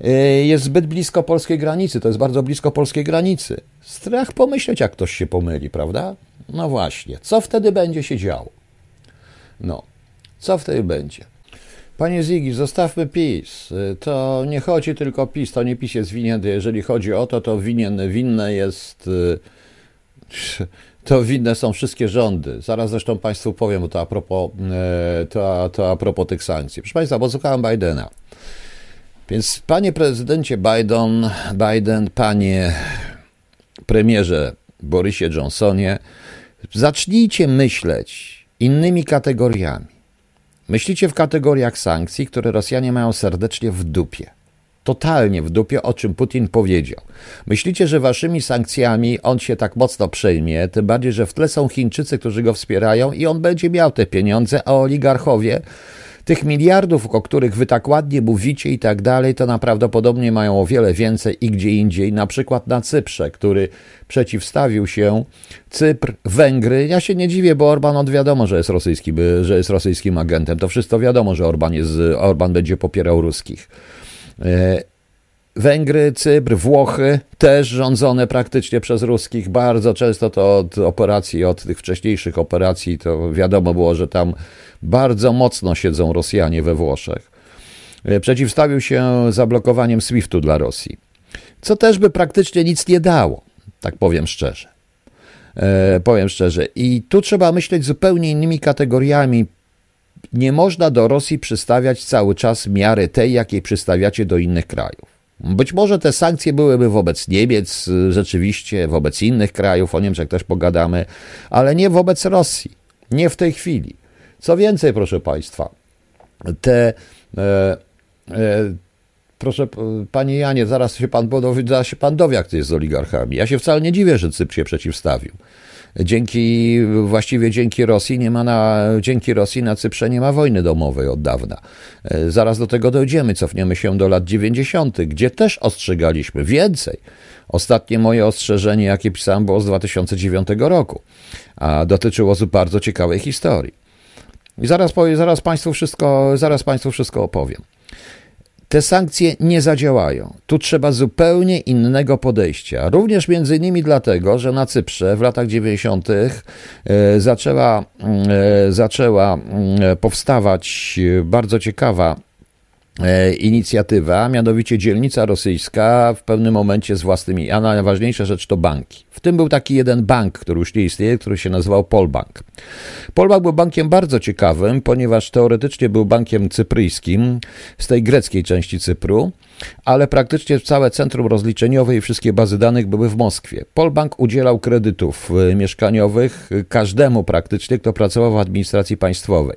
e, jest zbyt blisko polskiej granicy. To jest bardzo blisko polskiej granicy. Strach pomyśleć, jak ktoś się pomyli, prawda? No właśnie. Co wtedy będzie się działo? No, co wtedy będzie? Panie Zigi, zostawmy PiS. To nie chodzi tylko o PiS, to nie PiS jest winien. Jeżeli chodzi o to, to winien, winne jest <laughs> to winne są wszystkie rządy. Zaraz zresztą Państwu powiem to a propos, e, to, to a propos tych sankcji. Proszę Państwa, bo słuchałem Bidena. Więc panie prezydencie Biden, Biden, panie premierze Borysie Johnsonie, zacznijcie myśleć innymi kategoriami. Myślicie w kategoriach sankcji, które Rosjanie mają serdecznie w dupie totalnie w dupie, o czym Putin powiedział. Myślicie, że waszymi sankcjami on się tak mocno przejmie, tym bardziej, że w tle są Chińczycy, którzy go wspierają i on będzie miał te pieniądze, a oligarchowie tych miliardów, o których wy tak ładnie mówicie i tak dalej, to naprawdę mają o wiele więcej i gdzie indziej, na przykład na Cyprze, który przeciwstawił się Cypr, Węgry. Ja się nie dziwię, bo Orban od wiadomo, że jest, rosyjski, że jest rosyjskim agentem. To wszystko wiadomo, że Orban, jest, Orban będzie popierał ruskich. Węgry, Cypr, Włochy, też rządzone praktycznie przez ruskich. Bardzo często to od operacji, od tych wcześniejszych operacji, to wiadomo było, że tam bardzo mocno siedzą Rosjanie we Włoszech. E, przeciwstawił się zablokowaniem SWIFT-u dla Rosji, co też by praktycznie nic nie dało, tak powiem szczerze. E, powiem szczerze. I tu trzeba myśleć zupełnie innymi kategoriami nie można do Rosji przystawiać cały czas miary tej, jakiej przystawiacie do innych krajów. Być może te sankcje byłyby wobec Niemiec, rzeczywiście, wobec innych krajów, o Niemczech też pogadamy, ale nie wobec Rosji. Nie w tej chwili. Co więcej, proszę Państwa, te, e, Proszę, panie Janie, zaraz się pan, zaraz się pan dowie, jak to jest z oligarchami. Ja się wcale nie dziwię, że Cypr się przeciwstawił. Dzięki, właściwie dzięki Rosji nie ma na, dzięki Rosji na Cyprze nie ma wojny domowej od dawna. E, zaraz do tego dojdziemy, cofniemy się do lat 90., gdzie też ostrzegaliśmy więcej. Ostatnie moje ostrzeżenie, jakie pisałem, było z 2009 roku, a dotyczyło bardzo ciekawej historii. I zaraz, zaraz, Państwu wszystko, zaraz Państwu wszystko opowiem te sankcje nie zadziałają. Tu trzeba zupełnie innego podejścia. Również między innymi dlatego, że na Cyprze w latach 90. E, zaczęła, e, zaczęła mm, powstawać bardzo ciekawa E, inicjatywa, mianowicie dzielnica rosyjska w pewnym momencie z własnymi, a najważniejsza rzecz to banki. W tym był taki jeden bank, który już nie istnieje, który się nazywał Polbank. Polbank był bankiem bardzo ciekawym, ponieważ teoretycznie był bankiem cypryjskim z tej greckiej części Cypru, ale praktycznie całe centrum rozliczeniowe i wszystkie bazy danych były w Moskwie. Polbank udzielał kredytów e, mieszkaniowych każdemu praktycznie, kto pracował w administracji państwowej.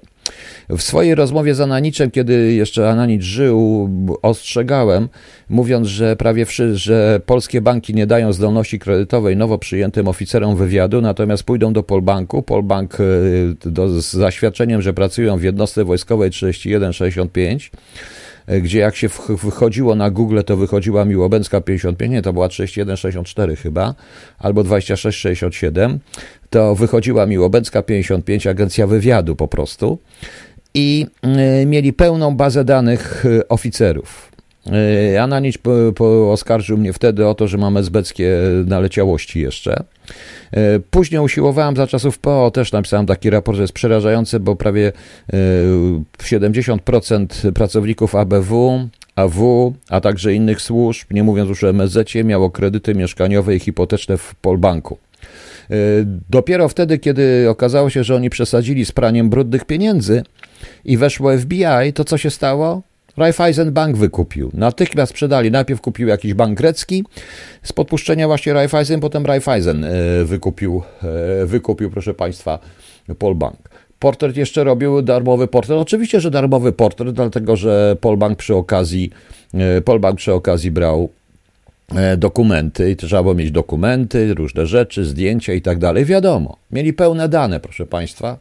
W swojej rozmowie z Ananiczem, kiedy jeszcze Ananicz żył, ostrzegałem, mówiąc, że prawie wszyscy, że polskie banki nie dają zdolności kredytowej nowo przyjętym oficerom wywiadu, natomiast pójdą do Polbanku. Polbank e, do, z zaświadczeniem, że pracują w jednostce wojskowej 3165 e, gdzie jak się wychodziło na Google, to wychodziła Miłobęcka 55, nie, to była 3164 chyba, albo 2667, to wychodziła Miłobęcka 55, agencja wywiadu po prostu i y, mieli pełną bazę danych y, oficerów. Ananić oskarżył mnie wtedy o to, że mam esbeckie naleciałości jeszcze. Później usiłowałem za czasów PO, też napisałem taki raport, że jest przerażający, bo prawie 70% pracowników ABW, AW, a także innych służb, nie mówiąc już o MSZ, miało kredyty mieszkaniowe i hipoteczne w Polbanku. Dopiero wtedy, kiedy okazało się, że oni przesadzili z praniem brudnych pieniędzy i weszło FBI, to co się stało? Raiffeisen Bank wykupił. Natychmiast sprzedali. Najpierw kupił jakiś bank grecki z podpuszczenia właśnie Raiffeisen, potem Raiffeisen e, wykupił, e, wykupił proszę Państwa, Polbank. Portret jeszcze robił darmowy portret. Oczywiście, że darmowy portret, dlatego że Polbank przy okazji, e, Polbank przy okazji brał dokumenty i trzeba było mieć dokumenty, różne rzeczy, zdjęcia i tak dalej. Wiadomo, mieli pełne dane, proszę Państwa,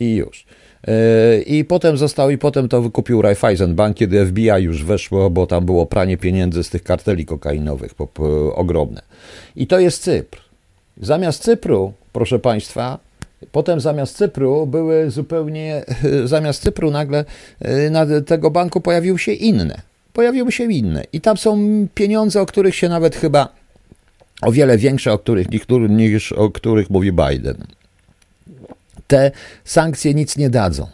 i już. E, I potem został, i potem to wykupił Raiffeisen Bank, kiedy FBI już weszło, bo tam było pranie pieniędzy z tych karteli kokainowych ogromne. I to jest Cypr. Zamiast Cypru, proszę Państwa, Potem zamiast Cypru były zupełnie, <laughs> zamiast Cypru nagle e, na tego banku pojawiły się inne pojawiły się inne. I tam są pieniądze, o których się nawet chyba o wiele większe, o których, niż o których mówi Biden. Te sankcje nic nie dadzą.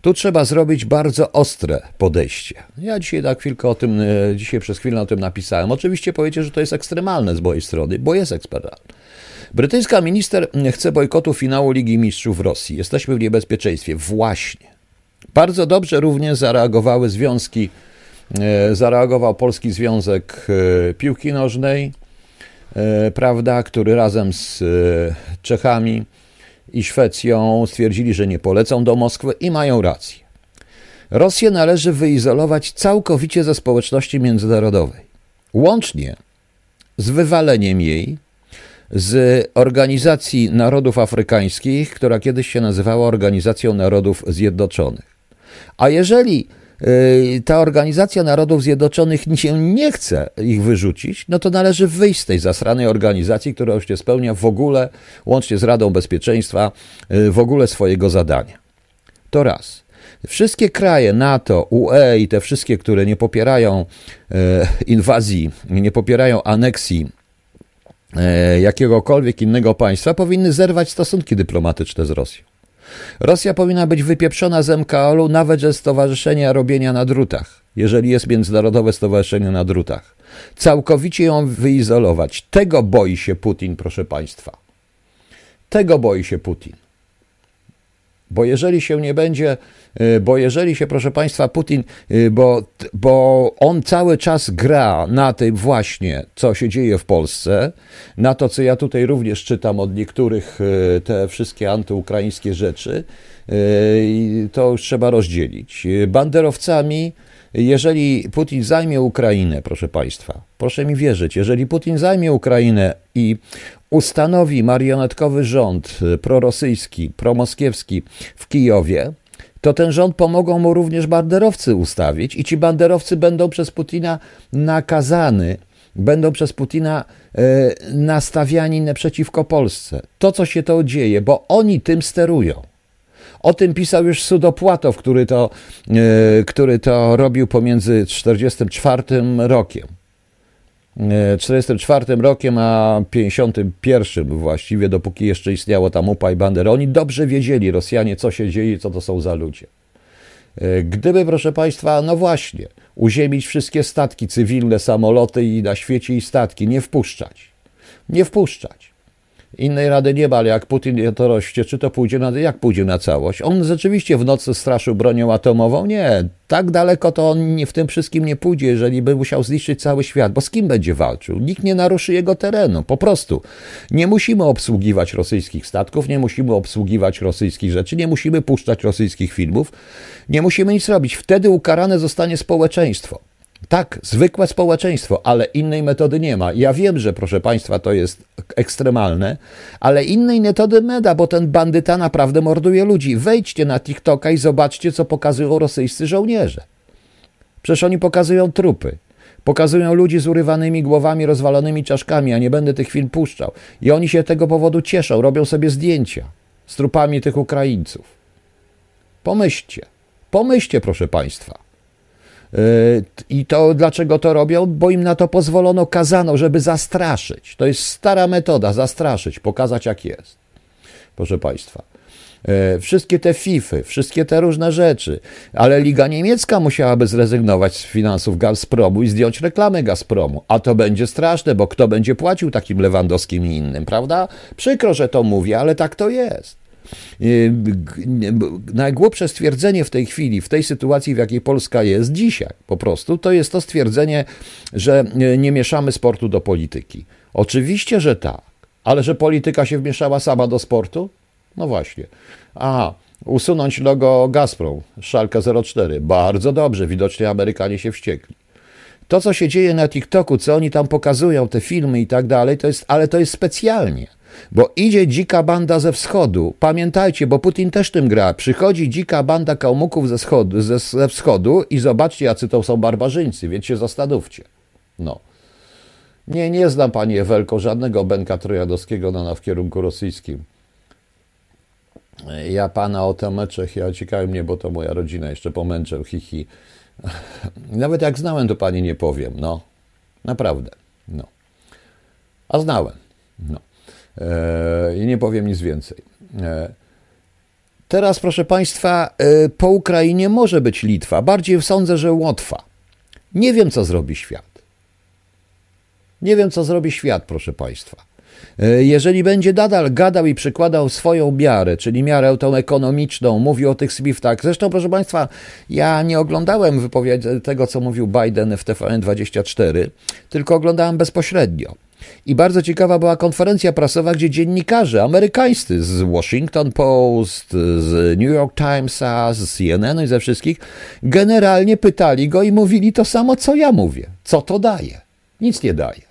Tu trzeba zrobić bardzo ostre podejście. Ja dzisiaj na chwilkę o tym, e, dzisiaj przez chwilę o tym napisałem. Oczywiście powiecie, że to jest ekstremalne z mojej strony, bo jest ekstremalne. Brytyjska minister chce bojkotu finału Ligi Mistrzów w Rosji. Jesteśmy w niebezpieczeństwie. Właśnie. Bardzo dobrze również zareagowały związki E, zareagował Polski Związek e, Piłki Nożnej, prawda, który razem z Czechami i Szwecją stwierdzili, że nie polecą do Moskwy i mają rację. Rosję należy wyizolować całkowicie ze społeczności międzynarodowej, łącznie z wywaleniem jej z Organizacji Narodów Afrykańskich, która kiedyś się nazywała Organizacją Narodów Zjednoczonych. A jeżeli ta Organizacja Narodów Zjednoczonych się nie chce ich wyrzucić, no to należy wyjść z tej zasranej organizacji, która już nie spełnia w ogóle, łącznie z Radą Bezpieczeństwa, y, w ogóle swojego zadania. To raz. Wszystkie kraje NATO, UE i te wszystkie, które nie popierają y, inwazji, nie popierają aneksji jakiegokolwiek innego państwa, powinny zerwać stosunki dyplomatyczne z Rosją. Rosja powinna być wypieprzona z MKOL-u nawet ze Stowarzyszenia Robienia na Drutach, jeżeli jest Międzynarodowe Stowarzyszenie na Drutach. Całkowicie ją wyizolować. Tego boi się Putin, proszę Państwa. Tego boi się Putin. Bo jeżeli się nie będzie, y, bo jeżeli się, proszę Państwa, Putin, y, bo, bo on cały czas gra na tym właśnie, co się dzieje w Polsce, na to, co ja tutaj również czytam od niektórych, y, te wszystkie antyukraińskie rzeczy, to już trzeba rozdzielić. Banderowcami jeżeli Putin zajmie Ukrainę, proszę Państwa, proszę mi wierzyć, jeżeli Putin zajmie Ukrainę i ustanowi marionetkowy rząd prorosyjski, promoskiewski w Kijowie, to ten rząd pomogą mu również banderowcy ustawić i ci banderowcy będą przez Putina nakazany, będą przez Putina e, nastawiani przeciwko Polsce. To, co się to dzieje, bo oni tym sterują. O tym pisał już Sudopłatow, który to, e, który to robił pomiędzy 44 rokiem. 44 e, rokiem, a 51 właściwie, dopóki jeszcze istniało tam UPA i Bander. Oni dobrze wiedzieli, Rosjanie, co się dzieje, co to są za ludzie. E, gdyby, proszę Państwa, no właśnie, uziemić wszystkie statki cywilne, samoloty i na świecie i statki, nie wpuszczać. Nie wpuszczać. Innej rady nie ma, ale jak Putin to rozścieczy, to pójdzie na, jak pójdzie na całość? On rzeczywiście w nocy straszył bronią atomową? Nie, tak daleko to on w tym wszystkim nie pójdzie, jeżeli by musiał zniszczyć cały świat, bo z kim będzie walczył? Nikt nie naruszy jego terenu, po prostu. Nie musimy obsługiwać rosyjskich statków, nie musimy obsługiwać rosyjskich rzeczy, nie musimy puszczać rosyjskich filmów, nie musimy nic robić. Wtedy ukarane zostanie społeczeństwo. Tak, zwykłe społeczeństwo, ale innej metody nie ma. Ja wiem, że proszę Państwa, to jest ekstremalne, ale innej metody meda, bo ten bandyta naprawdę morduje ludzi. Wejdźcie na TikToka i zobaczcie, co pokazują rosyjscy żołnierze. Przecież oni pokazują trupy. Pokazują ludzi z urywanymi głowami, rozwalonymi czaszkami, a nie będę tych film puszczał. I oni się tego powodu cieszą, robią sobie zdjęcia z trupami tych Ukraińców. Pomyślcie, pomyślcie, proszę Państwa. I to dlaczego to robią? Bo im na to pozwolono, kazano, żeby zastraszyć. To jest stara metoda, zastraszyć, pokazać jak jest. Proszę Państwa. E, wszystkie te FIFy, wszystkie te różne rzeczy, ale Liga Niemiecka musiałaby zrezygnować z finansów Gazpromu i zdjąć reklamę Gazpromu. A to będzie straszne, bo kto będzie płacił takim Lewandowskim i innym, prawda? Przykro, że to mówię, ale tak to jest. Y, najgłupsze stwierdzenie w tej chwili, w tej sytuacji, w jakiej Polska jest dzisiaj, po prostu, to jest to stwierdzenie, że y, nie mieszamy sportu do polityki. Oczywiście, że tak, ale że polityka się wmieszała sama do sportu? No właśnie. Aha, usunąć logo Gazprom, Szalka 04. Bardzo dobrze, widocznie Amerykanie się wściekli. To, co się dzieje na TikToku, co oni tam pokazują, te filmy i tak dalej, to jest, ale to jest specjalnie. Bo idzie dzika banda ze wschodu. Pamiętajcie, bo Putin też tym gra. Przychodzi dzika banda kałmuków ze, ze, ze wschodu i zobaczcie, jacy to są barbarzyńcy, więc się zastanówcie. No. Nie, nie znam, panie Ewelko, żadnego Benka Trojadowskiego na, w kierunku rosyjskim. Ja pana o temeczech, ja ciekawi mnie, bo to moja rodzina jeszcze pomęczę, hihi. <laughs> Nawet jak znałem, to pani nie powiem, no. Naprawdę, no. A znałem, no. E, i nie powiem nic więcej. E, teraz, proszę Państwa, e, po Ukrainie może być Litwa, bardziej sądzę, że Łotwa. Nie wiem, co zrobi świat. Nie wiem, co zrobi świat, proszę Państwa. Jeżeli będzie nadal gadał i przykładał swoją miarę, czyli miarę tą ekonomiczną, mówił o tych SWIFTach. Zresztą, proszę Państwa, ja nie oglądałem wypowiedzi tego, co mówił Biden w TVN24, tylko oglądałem bezpośrednio. I bardzo ciekawa była konferencja prasowa, gdzie dziennikarze amerykańscy z Washington Post, z New York Timesa, z CNN i ze wszystkich generalnie pytali go i mówili to samo, co ja mówię. Co to daje? Nic nie daje.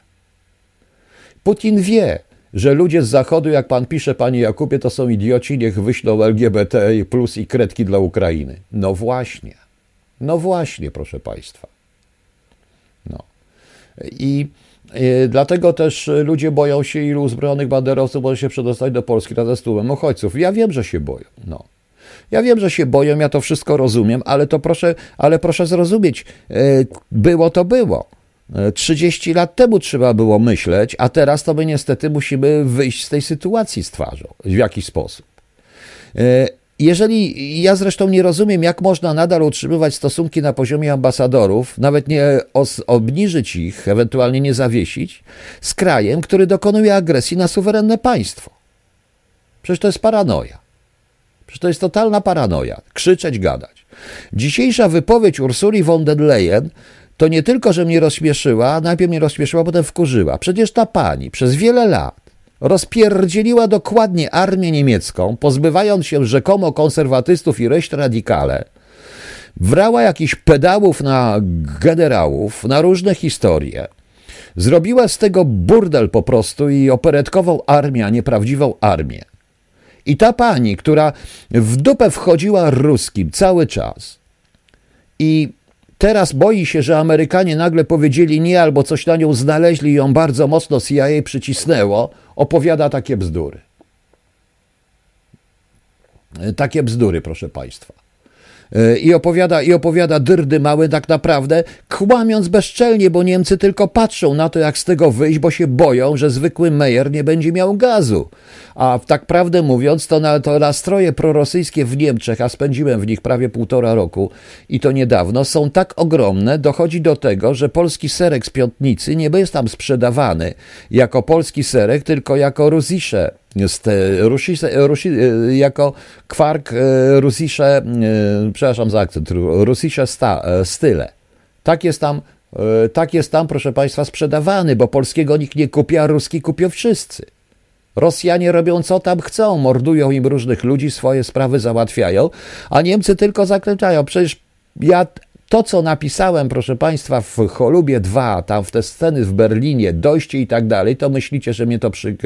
Putin wie, że ludzie z Zachodu, jak pan pisze, panie Jakubie, to są idioci, niech wyślą LGBT plus i kredki dla Ukrainy. No właśnie. No właśnie, proszę państwa. No. I dlatego też ludzie boją się, ilu uzbrojonych banderowców może się przedostać do Polski razem z tłumem uchodźców. Ja wiem, że się boją. No. Ja wiem, że się boją, ja to wszystko rozumiem, ale to proszę, ale proszę zrozumieć, e, było to było. 30 e, lat temu trzeba było myśleć, a teraz to my niestety musimy wyjść z tej sytuacji z twarzą w jakiś sposób. Jeżeli ja zresztą nie rozumiem, jak można nadal utrzymywać stosunki na poziomie ambasadorów, nawet nie obniżyć ich, ewentualnie nie zawiesić, z krajem, który dokonuje agresji na suwerenne państwo. Przecież to jest paranoja. Przecież to jest totalna paranoja. Krzyczeć, gadać. Dzisiejsza wypowiedź Ursuli von der Leyen to nie tylko, że mnie rozśmieszyła, najpierw mnie rozśmieszyła, potem wkurzyła. Przecież ta pani przez wiele lat rozpierdzieliła dokładnie armię niemiecką, pozbywając się rzekomo konserwatystów i reszty radykale, Wrała jakichś pedałów na generałów, na różne historie. Zrobiła z tego burdel po prostu i operetkową armię, a nie prawdziwą armię. I ta pani, która w dupę wchodziła ruskim cały czas i teraz boi się, że Amerykanie nagle powiedzieli nie albo coś na nią znaleźli i ją bardzo mocno CIA przycisnęło, opowiada takie bzdury. Takie bzdury, proszę Państwa. I opowiada, I opowiada dyrdy małe tak naprawdę, kłamiąc bezczelnie, bo Niemcy tylko patrzą na to, jak z tego wyjść, bo się boją, że zwykły Meyer nie będzie miał gazu. A tak prawdę mówiąc, to, na, to nastroje prorosyjskie w Niemczech, a spędziłem w nich prawie półtora roku i to niedawno, są tak ogromne, dochodzi do tego, że polski serek z piątnicy nie jest tam sprzedawany jako polski serek, tylko jako rusisze Rusisze, Rusi, jako kwark e, rusisze, e, przepraszam za akcent, rusisze sta, e, style. Tak jest tam, tak jest tam, proszę Państwa, sprzedawany, bo polskiego nikt nie kupi, a ruski kupią wszyscy. Rosjanie robią co tam chcą, mordują im różnych ludzi, swoje sprawy załatwiają, a Niemcy tylko zakręcają. Przecież ja to, co napisałem, proszę Państwa, w Cholubie 2, tam w te sceny w Berlinie, dojście i tak dalej, to myślicie, że mnie to przy,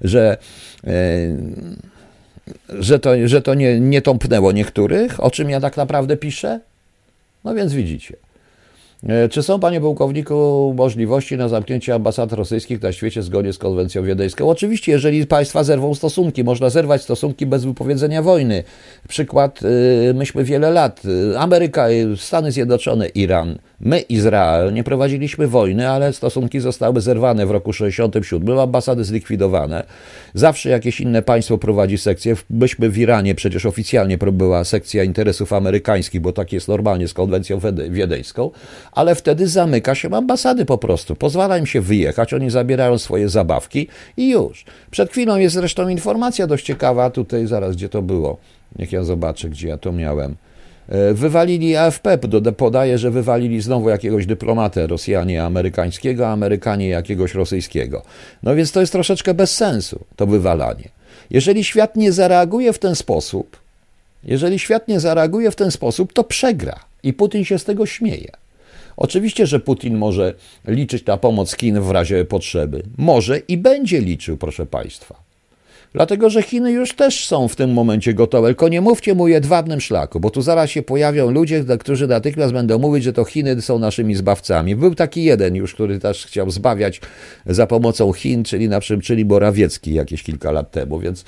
że, e, że to, że to nie, nie tąpnęło niektórych, o czym ja tak naprawdę piszę? No więc widzicie. E, czy są, panie pułkowniku, możliwości na zamknięcie ambasad rosyjskich na świecie zgodnie z konwencją wiedeńską? Oczywiście, jeżeli państwa zerwą stosunki, można zerwać stosunki bez wypowiedzenia wojny. Przykład, e, myśmy wiele lat, e, Ameryka, Stany Zjednoczone, Iran, My, Izrael, nie prowadziliśmy wojny, ale stosunki zostały zerwane w roku 67, ambasady zlikwidowane. Zawsze jakieś inne państwo prowadzi sekcję. Myśmy w Iranie przecież oficjalnie była sekcja interesów amerykańskich, bo tak jest normalnie z konwencją wiedeńską, ale wtedy zamyka się ambasady po prostu. Pozwala im się wyjechać, oni zabierają swoje zabawki i już. Przed chwilą jest zresztą informacja dość ciekawa, tutaj zaraz gdzie to było. Niech ja zobaczę, gdzie ja to miałem. E, wywalili AFP, podaje, że wywalili znowu jakiegoś dyplomatę Rosjanie amerykańskiego, Amerykanie jakiegoś rosyjskiego. No więc to jest troszeczkę bez sensu, to wywalanie. Jeżeli świat nie zareaguje w ten sposób, jeżeli świat nie zareaguje w ten sposób, to przegra i Putin się z tego śmieje. Oczywiście, że Putin może liczyć na pomoc Chin w razie potrzeby. Może i będzie liczył, proszę Państwa. Dlatego, że Chiny już też są w tym momencie gotowe. Tylko nie mówcie mu jedwabnym szlaku, bo tu zaraz się pojawią ludzie, którzy natychmiast będą mówić, że to Chiny są naszymi zbawcami. Był taki jeden już, który też chciał zbawiać za pomocą Chin, czyli na przykład, czyli Morawiecki jakieś kilka lat temu, więc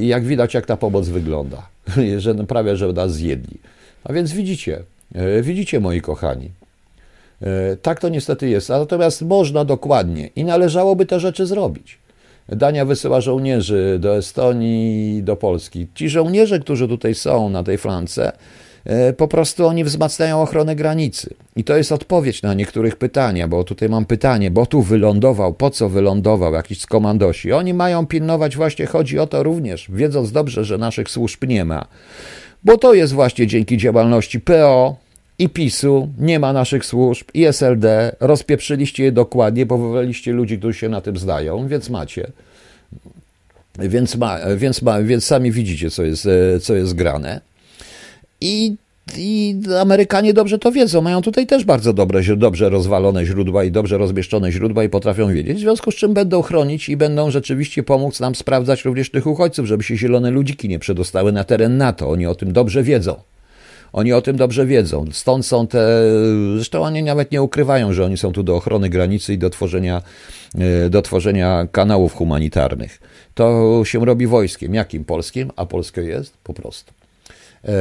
jak widać, jak ta pomoc wygląda, <laughs> że prawie, że nas zjedli. A więc widzicie, e, widzicie moi kochani, e, tak to niestety jest. Natomiast można dokładnie i należałoby te rzeczy zrobić. Dania wysyła żołnierzy do Estonii, do Polski. Ci żołnierze, którzy tutaj są na tej flance, e, po prostu oni wzmacniają ochronę granicy. I to jest odpowiedź na niektórych pytania, bo tutaj mam pytanie, bo tu wylądował, po co wylądował jakiś z komandosi. Oni mają pilnować, właśnie chodzi o to również, wiedząc dobrze, że naszych służb nie ma. Bo to jest właśnie dzięki działalności PO, i PiSu, nie ma naszych służb, i SLD, rozpieprzyliście je dokładnie, powołaliście ludzi, którzy się na tym zdają, więc macie. Więc, ma, więc, ma, więc sami widzicie, co jest, co jest grane. I, I Amerykanie dobrze to wiedzą. Mają tutaj też bardzo dobre, dobrze rozwalone źródła i dobrze rozmieszczone źródła i potrafią wiedzieć, w związku z czym będą chronić i będą rzeczywiście pomóc nam sprawdzać również tych uchodźców, żeby się zielone ludziki nie przedostały na teren NATO. Oni o tym dobrze wiedzą. Oni o tym dobrze wiedzą. Stąd są te. Zresztą oni nawet nie ukrywają, że oni są tu do ochrony granicy i do tworzenia, e, do tworzenia kanałów humanitarnych. To się robi wojskiem. Jakim? Polskim? A Polskie jest? Po prostu. E,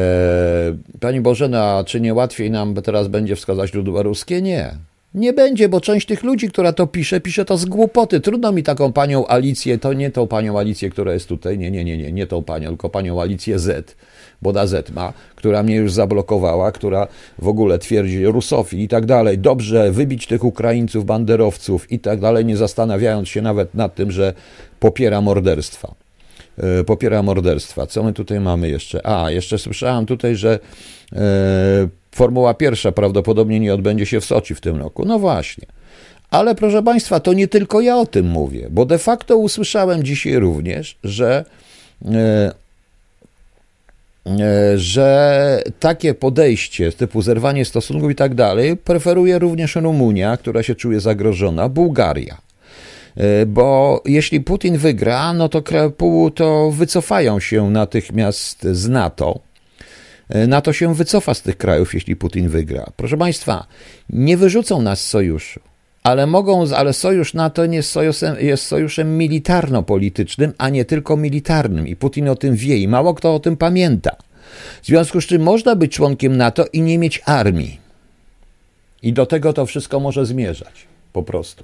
pani Bożena, czy nie łatwiej nam teraz będzie wskazać źródła ruskie? Nie. Nie będzie, bo część tych ludzi, która to pisze, pisze to z głupoty. Trudno mi taką panią Alicję, to nie tą panią Alicję, która jest tutaj, nie, nie, nie, nie, nie tą panią, tylko panią Alicję Z bo na Z ma, która mnie już zablokowała, która w ogóle twierdzi rusofil i tak dalej, dobrze wybić tych Ukraińców, banderowców i tak dalej, nie zastanawiając się nawet nad tym, że popiera morderstwa. E, popiera morderstwa. Co my tutaj mamy jeszcze? A, jeszcze słyszałem tutaj, że e, Formuła pierwsza prawdopodobnie nie odbędzie się w Soczi w tym roku. No właśnie. Ale proszę Państwa, to nie tylko ja o tym mówię, bo de facto usłyszałem dzisiaj również, że e, że takie podejście typu zerwanie stosunków i tak dalej preferuje również Rumunia, która się czuje zagrożona, Bułgaria. E, bo jeśli Putin wygra, no to, to wycofają się natychmiast z NATO. E, NATO się wycofa z tych krajów, jeśli Putin wygra. Proszę Państwa, nie wyrzucą nas z sojuszu, ale mogą, ale sojusz NATO jest sojuszem, jest sojuszem militarno-politycznym, a nie tylko militarnym. I Putin o tym wie i mało kto o tym pamięta. W związku z czym można być członkiem NATO i nie mieć armii. I do tego to wszystko może zmierzać. Po prostu.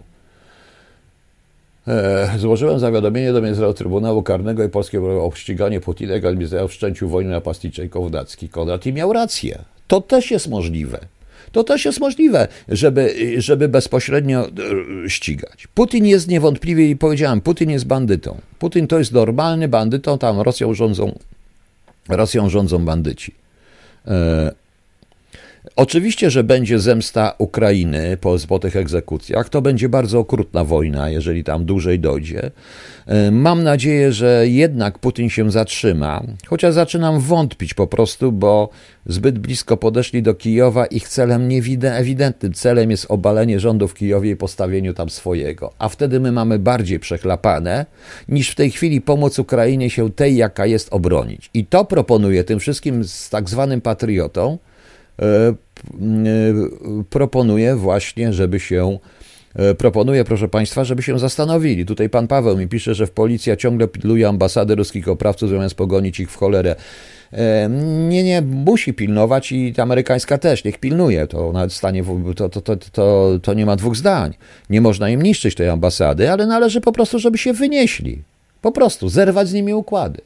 E, złożyłem zawiadomienie do Międzynarodowego Trybunału Karnego i Polskiego o ściganie Putina, jak w wszczęciu wojny napastniczej Kołdacki. Konrad i miał rację. To też jest możliwe. To też jest możliwe, żeby, żeby bezpośrednio e, ścigać. Putin jest niewątpliwie, i powiedziałem, Putin jest bandytą. Putin to jest normalny bandytą, tam Rosją rządzą, Rosją rządzą bandyci. Oczywiście, że będzie zemsta Ukrainy po, po tych egzekucjach. To będzie bardzo okrutna wojna, jeżeli tam dłużej dojdzie. E, mam nadzieję, że jednak Putin się zatrzyma, chociaż zaczynam wątpić po prostu, bo zbyt blisko podeszli do Kijowa. Ich celem ewidentnym celem jest obalenie rządu w Kijowie i postawieniu tam swojego. A wtedy my mamy bardziej przechlapane, niż w tej chwili pomóc Ukrainie się tej, jaka jest, obronić. I to proponuję tym wszystkim z tak zwanym patriotą, proponuje właśnie, żeby się e, proponuję, proszę Państwa, żeby się zastanowili. Tutaj pan Paweł mi pisze, że w policja ciągle pilnuje ambasady ruskich oprawców, zamiast pogonić ich w cholerę. Nie, nie, musi pilnować i ta amerykańska też, niech pilnuje. To nawet stanie, to, to, to, to, to nie ma dwóch zdań. Nie można im niszczyć tej ambasady, ale należy po prostu, żeby się wynieśli. Po prostu, zerwać z nimi układy.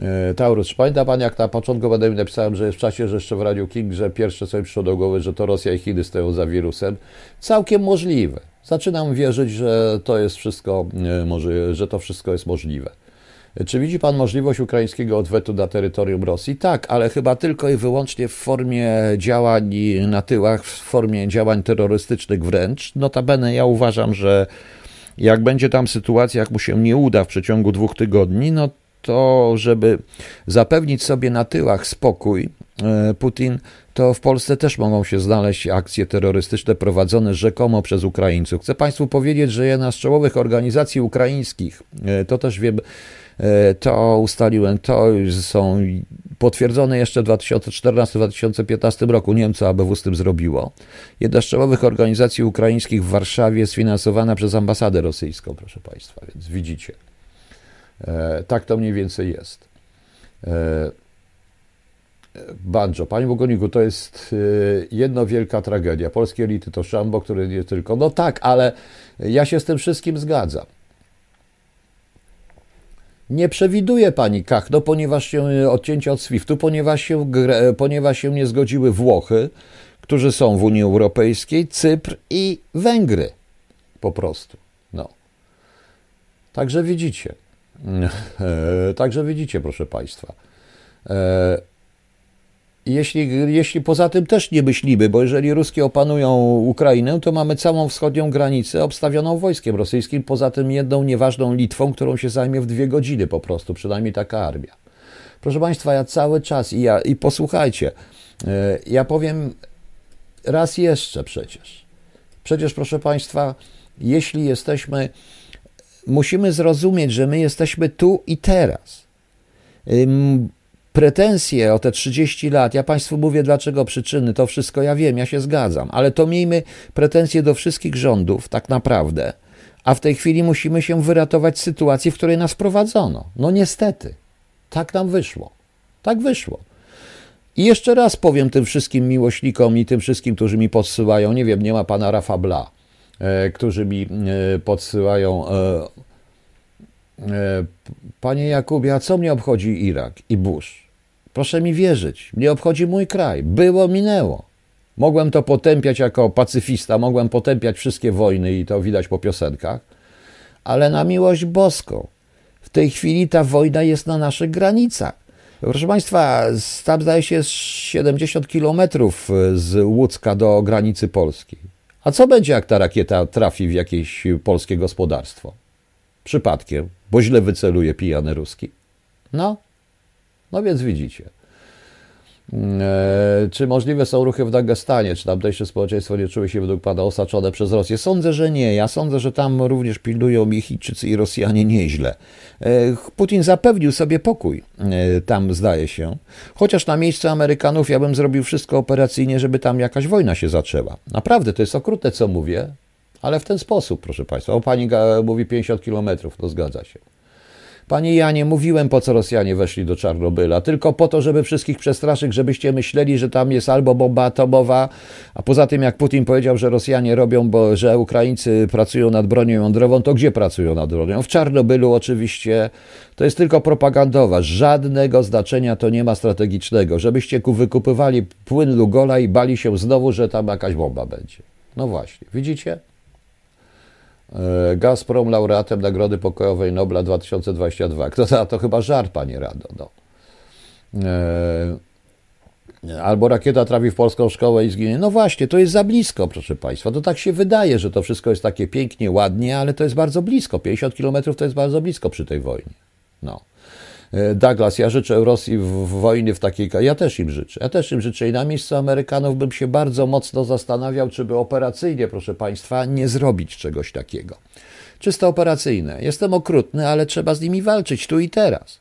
E, Taurus, pamięta pan, jak na początku mi napisałem, że jest w czasie, że jeszcze w Radiu King, że pierwsze mi przyszło do głowy, że to Rosja i Chiny stoją za wirusem. Całkiem możliwe. Zaczynam wierzyć, że to jest wszystko, e, może, że to wszystko jest możliwe. Czy widzi Pan możliwość ukraińskiego odwetu na terytorium Rosji? Tak, ale chyba tylko i wyłącznie w formie działań na tyłach, w formie działań terrorystycznych wręcz. Notabene ja uważam, że jak będzie tam sytuacja, jak mu się nie uda w przeciągu dwóch tygodni, no to, żeby zapewnić sobie na tyłach spokój, e, Putin, to w Polsce też mogą się znaleźć akcje terrorystyczne prowadzone rzekomo przez Ukraińców. Chcę Państwu powiedzieć, że jedna z czołowych organizacji ukraińskich, e, to też wiem, e, to ustaliłem, to są potwierdzone jeszcze w 2014-2015 roku. Nie wiem, co ABW z tym zrobiło. Jedna z czołowych organizacji ukraińskich w Warszawie jest finansowana przez ambasadę rosyjską, proszę Państwa, więc widzicie. E, tak to mniej więcej jest. E, banjo. Panie Bogoniku, to jest e, jedna wielka tragedia. Polskie elity to szambo, które nie tylko. No tak, ale ja się z tym wszystkim zgadzam. Nie przewiduje pani Kachno, ponieważ się odcięcie od SWIFT-u, ponieważ się, ponieważ się nie zgodziły Włochy, którzy są w Unii Europejskiej, Cypr i Węgry. Po prostu. No. Także widzicie. E, także widzicie, proszę Państwa. E, jeśli, jeśli poza tym też nie myślimy, bo jeżeli Ruskie opanują Ukrainę, to mamy całą wschodnią granicę obstawioną wojskiem rosyjskim, poza tym jedną nieważną Litwą, którą się zajmie w dwie godziny po prostu, przynajmniej taka armia. Proszę Państwa, ja cały czas i, ja, i posłuchajcie, e, ja powiem raz jeszcze przecież. Przecież, proszę Państwa, jeśli jesteśmy musimy zrozumieć, że my jesteśmy tu i teraz. Pretensje o te 30 lat, ja Państwu mówię dlaczego przyczyny, to wszystko ja wiem, ja się zgadzam, ale to miejmy pretensje do wszystkich rządów, tak naprawdę. A w tej chwili musimy się wyratować z sytuacji, w której nas prowadzono. No niestety, tak nam wyszło. Tak wyszło. I jeszcze raz powiem tym wszystkim miłośnikom i tym wszystkim, którzy mi podsyłają, nie wiem, nie ma pana Rafa Bla, którzy mi e, podsyłają. E, panie Jakubie, a co mnie obchodzi Irak i Bush? Proszę mi wierzyć, mnie obchodzi mój kraj. Było, minęło. Mogłem to potępiać jako pacyfista, mogłem potępiać wszystkie wojny i to widać po piosenkach, ale na miłość boską. W tej chwili ta wojna jest na naszych granicach. Proszę Państwa, tam zdaje się 70 kilometrów z Łódzka do granicy Polski. A co będzie, jak ta rakieta trafi w jakieś polskie gospodarstwo? Przypadkiem, bo źle wyceluje pijany ruski. No, No więc widzicie. E, czy możliwe są ruchy w Dagestanie? Czy tamtejsze społeczeństwo nie czuje się według Pana osaczone przez Rosję? Sądzę, że nie. Ja sądzę, że tam również pilnują ich Chińczycy i Rosjanie nieźle. E, Putin zapewnił sobie pokój, e, tam zdaje się. Chociaż na miejscu Amerykanów ja bym zrobił wszystko operacyjnie, żeby tam jakaś wojna się zaczęła. Naprawdę, to jest okrutne, co mówię, ale w ten sposób, proszę Państwa. O Pani mówi 50 kilometrów, to zgadza się. Panie Janie, mówiłem po co Rosjanie weszli do Czarnobyla, tylko po to, żeby wszystkich przestraszyć, żebyście myśleli, że tam jest albo bomba atomowa, a poza tym jak Putin powiedział, że Rosjanie robią, bo że Ukraińcy pracują nad bronią jądrową, to gdzie pracują nad bronią? W Czarnobylu oczywiście. To jest tylko propagandowa. Żadnego znaczenia to nie ma strategicznego. Żebyście wykupywali płyn Lugola i bali się znowu, że tam jakaś bomba będzie. No właśnie, widzicie? E, Gazprom laureatem Nagrody Pokojowej Nobla 2022. Kto to, to chyba żart, panie Rado. No. E, albo rakieta trafi w polską szkołę i zginie. No właśnie, to jest za blisko, proszę Państwa. To tak się wydaje, że to wszystko jest takie pięknie, ładnie, ale to jest bardzo blisko. 50 kilometrów to jest bardzo blisko przy tej wojnie. No. E, Douglas, ja życzę Rosji w, wojny w takiej. Ja też im życzę. Ja też im życzę. I na miejscu Amerykanów bym się bardzo mocno zastanawiał, czy by operacyjnie, proszę Państwa, nie zrobić czegoś takiego. Czysto operacyjne. Jestem okrutny, ale trzeba z nimi walczyć tu i teraz.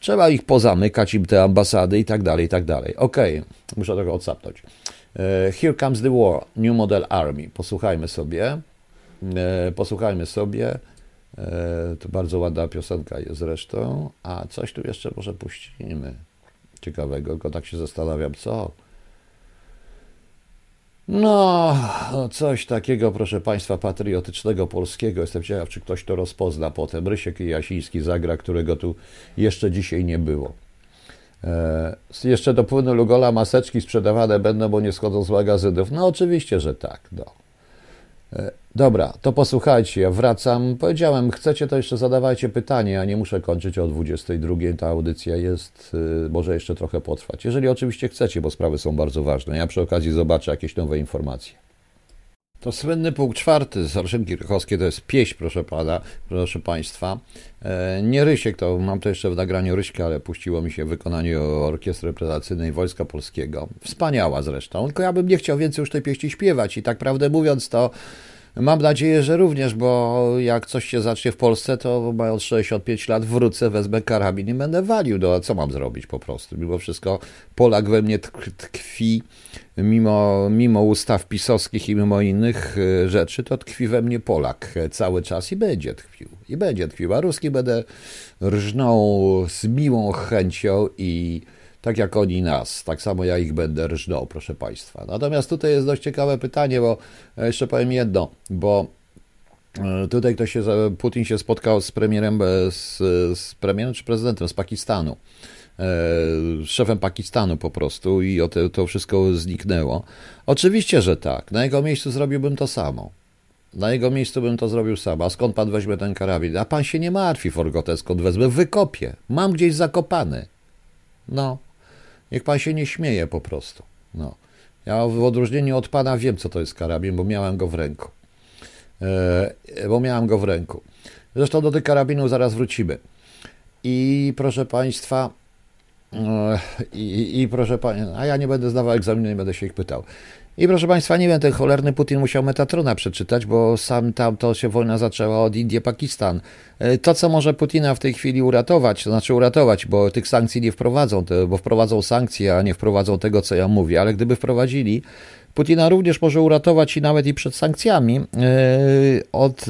Trzeba ich pozamykać, im te ambasady i tak dalej, i tak dalej. Okej, okay. muszę tego odsapnąć. E, Here Comes the War, New Model Army. Posłuchajmy sobie. E, posłuchajmy sobie. E, to bardzo ładna piosenka jest zresztą. A coś tu jeszcze może puścimy ciekawego, tylko tak się zastanawiam, co. No, coś takiego, proszę Państwa, patriotycznego polskiego. Jestem ciekaw, czy ktoś to rozpozna potem. Rysiek Jasiński zagra, którego tu jeszcze dzisiaj nie było. E, jeszcze do płynu Lugola maseczki sprzedawane będą, bo nie schodzą z magazynów. No oczywiście, że tak. No. E, dobra, to posłuchajcie, ja wracam. Powiedziałem, chcecie, to jeszcze zadawajcie pytanie, a nie muszę kończyć o 22. Ta audycja jest, y, może jeszcze trochę potrwać. Jeżeli oczywiście chcecie, bo sprawy są bardzo ważne. Ja przy okazji zobaczę jakieś nowe informacje. To słynny punkt czwarty z Orszynki Rychowskiej to jest pieśń, proszę pana, proszę państwa. E, nie Rysiek, to mam to jeszcze w nagraniu Ryśka, ale puściło mi się w wykonaniu Orkiestry Reprezentacyjnej Wojska Polskiego. Wspaniała zresztą, tylko ja bym nie chciał więcej już tej pieśni śpiewać i tak prawdę mówiąc to Mam nadzieję, że również, bo jak coś się zacznie w Polsce, to mając 65 lat wrócę, wezmę karabin i będę walił. No a co mam zrobić po prostu? Mimo wszystko Polak we mnie tkwi, mimo, mimo ustaw pisowskich i mimo innych e, rzeczy, to tkwi we mnie Polak cały czas i będzie tkwił. I będzie tkwił. A Ruski będę rżnął z miłą chęcią i tak jak oni nas, tak samo ja ich będę rżnął, proszę Państwa. Natomiast tutaj jest dość ciekawe pytanie, bo e, jeszcze powiem jedno, bo e, tutaj ktoś się, Putin się spotkał z premierem, e, z, z premierem czy prezydentem z Pakistanu, szefem Pakistanu po prostu i o to, to wszystko zniknęło. Oczywiście, że tak. Na jego miejscu zrobiłbym to samo. Na jego miejscu bym to zrobił sam. A skąd pan weźmie ten karabin? A pan się nie martwi, Forgote, skąd wezmę? Wykopię. Mam gdzieś zakopany. No. Niech pan się nie śmieje po prostu. No. Ja w odróżnieniu od pana wiem, co to jest karabin, bo miałem go w ręku. E, bo miałem go w ręku. Zresztą do tych karabinów zaraz wrócimy. I proszę państwa, e, i, i proszę państwa, a ja nie będę zdawał egzaminu, nie będę się ich pytał. I proszę Państwa, nie wiem, ten cholerny Putin musiał Metatrona przeczytać, bo sam tam to się wojna zaczęła od Indii, Pakistan. E, to, co może Putina w tej chwili uratować, to znaczy uratować, bo tych sankcji nie wprowadzą, bo wprowadzą sankcje, a nie wprowadzą tego, co ja mówię, ale gdyby wprowadzili, Putina również może uratować i nawet i przed sankcjami e, od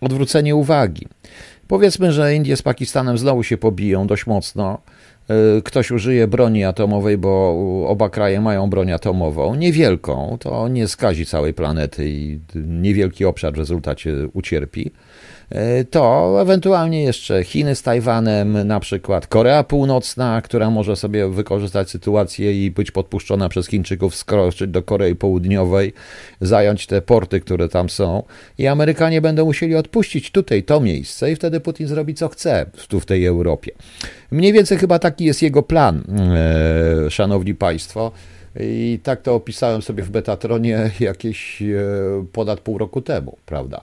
odwrócenia uwagi. Powiedzmy, że Indie z Pakistanem znowu się pobiją dość mocno. E, ktoś użyje broni atomowej, bo oba kraje mają broń atomową, niewielką, to nie skazi całej planety i niewielki obszar w rezultacie ucierpi. E, to ewentualnie jeszcze Chiny z Tajwanem, na przykład Korea Północna, która może sobie wykorzystać sytuację i być podpuszczona przez Chińczyków, skroczyć do Korei Południowej, zająć te porty, które tam są i Amerykanie będą musieli odpuścić tutaj to miejsce i wtedy Putin zrobi co chce tu w tej Europie. Mniej więcej chyba taki jest jego plan, e, szanowni państwo. I tak to opisałem sobie w Betatronie jakieś e, ponad pół roku temu, prawda?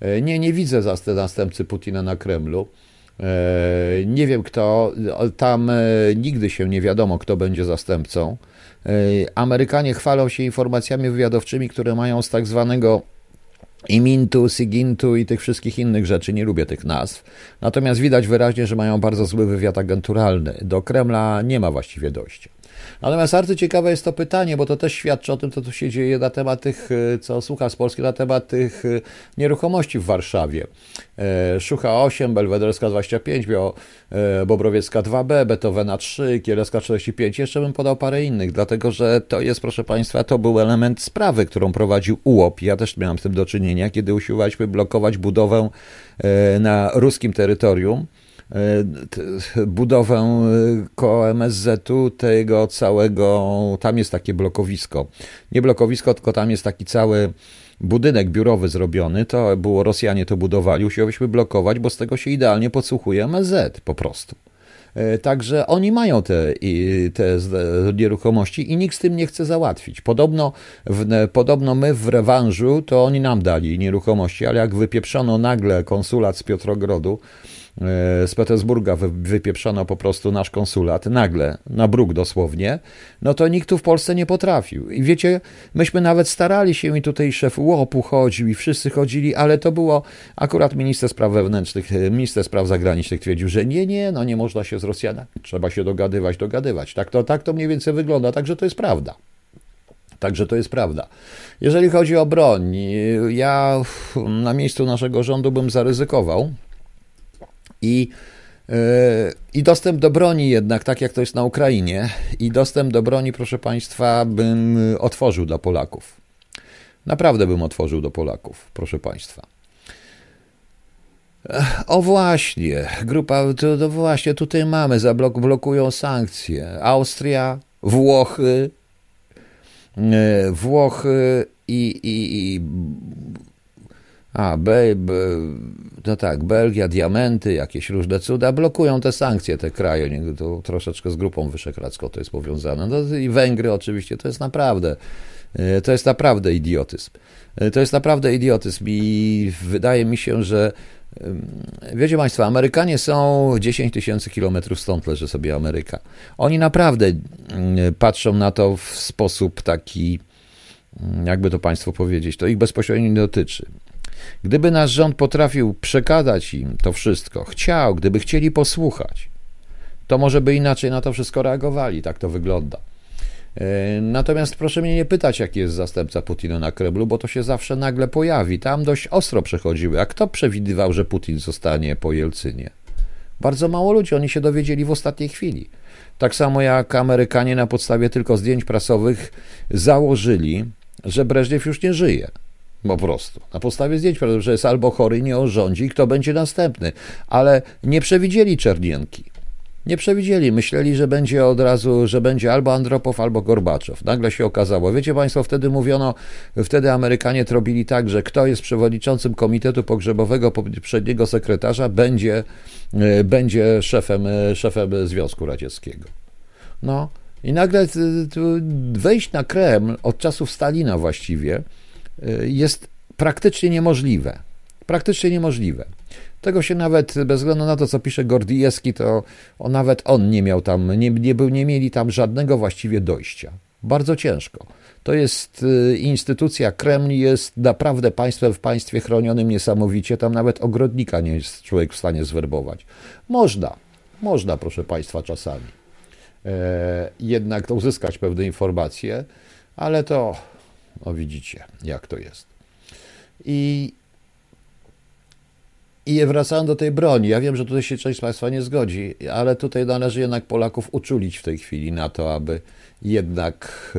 E, nie, nie widzę następcy Putina na Kremlu. Nie wiem kto, tam nigdy się nie wiadomo, kto będzie zastępcą. Amerykanie chwalą się informacjami wywiadowczymi, które mają z tak zwanego Imintu, Sigintu i tych wszystkich innych rzeczy. Nie lubię tych nazw. Natomiast widać wyraźnie, że mają bardzo zły wywiad agenturalny. Do Kremla nie ma właściwie dojścia. Natomiast bardzo ciekawe jest to pytanie, bo to też świadczy o tym, co tu się dzieje na temat tych, e, co słucha z Polski, na temat tych e, nieruchomości w Warszawie. E, Szucha 8, Belwederska 25, Bobrowiecka 2B, Beethovena 3, Kieleska 45. Jeszcze bym podał parę innych, dlatego że to jest, proszę Państwa, to był element sprawy, którą prowadził UOP. Ja też miałem z tym do czynienia, kiedy usiłowaliśmy blokować budowę na ruskim terytorium budowę e, koło MSZ-u, tego całego, tam jest takie blokowisko. Nie blokowisko, tylko tam jest taki cały budynek biurowy zrobiony, to było, Rosjanie to budowali, usiłowaliśmy blokować, bo z tego się idealnie podsłuchuje MSZ po prostu. E, także oni mają te, te nieruchomości i nikt z tym nie chce załatwić. Podobno, w, podobno my w rewanżu to oni nam dali nieruchomości, ale jak wypieprzono nagle konsulat z Piotrogrodu, z Petersburga wypieprzono po prostu nasz konsulat, nagle, na bruk dosłownie, no to nikt tu w Polsce nie potrafił. I wiecie, myśmy nawet starali się i tutaj szef łopu chodził i wszyscy chodzili, ale to było akurat minister spraw wewnętrznych, minister spraw zagranicznych twierdził, że nie, nie, no nie można się z Rosjanami, trzeba się dogadywać, dogadywać. Tak to, tak to mniej więcej wygląda, także to jest prawda. Także to jest prawda. Jeżeli chodzi o broń, ja na miejscu naszego rządu bym zaryzykował, i, e, I dostęp do broni jednak, tak jak to jest na Ukrainie, i dostęp do broni, proszę Państwa, bym otworzył dla Polaków. Naprawdę bym otworzył do Polaków, proszę Państwa. O właśnie, grupa, to, to właśnie tutaj mamy, zablok, blokują sankcje. Austria, Włochy, e, Włochy i, i, i a, be, be, no tak, Belgia, diamenty, jakieś różne cuda, blokują te sankcje, te kraje, to troszeczkę z grupą wyszehradzką to jest powiązane. No i Węgry oczywiście, to jest naprawdę, e, to jest naprawdę idiotyzm. E, to jest naprawdę idiotyzm i wydaje mi się, że Wiecie Państwo, Amerykanie są 10 tysięcy kilometrów stąd leży sobie Ameryka. Oni naprawdę patrzą na to w sposób taki, jakby to Państwu powiedzieć, to ich bezpośrednio nie dotyczy. Gdyby nasz rząd potrafił przekazać im to wszystko, chciał, gdyby chcieli posłuchać, to może by inaczej na to wszystko reagowali. Tak to wygląda. E, natomiast proszę mnie nie pytać, jaki jest zastępca Putina na Kremlu, bo to się zawsze nagle pojawi. Tam dość ostro przechodziły. A kto przewidywał, że Putin zostanie po Jelcynie? Bardzo mało ludzi, oni się dowiedzieli w ostatniej chwili. Tak samo jak Amerykanie na podstawie tylko zdjęć prasowych założyli, że Breżniew już nie żyje. Po prostu. Na podstawie zdjęć, że jest albo chory, nie orządzi, kto będzie następny. Ale nie przewidzieli Czernienki. Nie przewidzieli. Myśleli, że będzie od razu, że będzie albo Andropow, albo Gorbaczow. Nagle się okazało. Wiecie Państwo, wtedy mówiono, wtedy Amerykanie robili tak, że kto jest przewodniczącym Komitetu Pogrzebowego poprzedniego sekretarza, będzie, e, będzie szefem, e, szefem Związku Radzieckiego. No i nagle e, wejść na Kreml od czasów Stalina właściwie, jest praktycznie niemożliwe. Praktycznie niemożliwe. Tego się nawet, bez względu na to, co pisze Gordijewski, to on, nawet on nie miał tam, nie, nie, był, nie mieli tam żadnego właściwie dojścia. Bardzo ciężko. To jest y, instytucja, Kreml jest naprawdę państwem w państwie chronionym niesamowicie. Tam nawet ogrodnika nie jest człowiek w stanie zwerbować. Można, można, proszę państwa, czasami e, jednak uzyskać pewne informacje, ale to o widzicie, jak to jest. I, I wracając do tej broni, ja wiem, że tutaj się część z Państwa nie zgodzi, ale tutaj należy jednak Polaków uczulić w tej chwili na to, aby jednak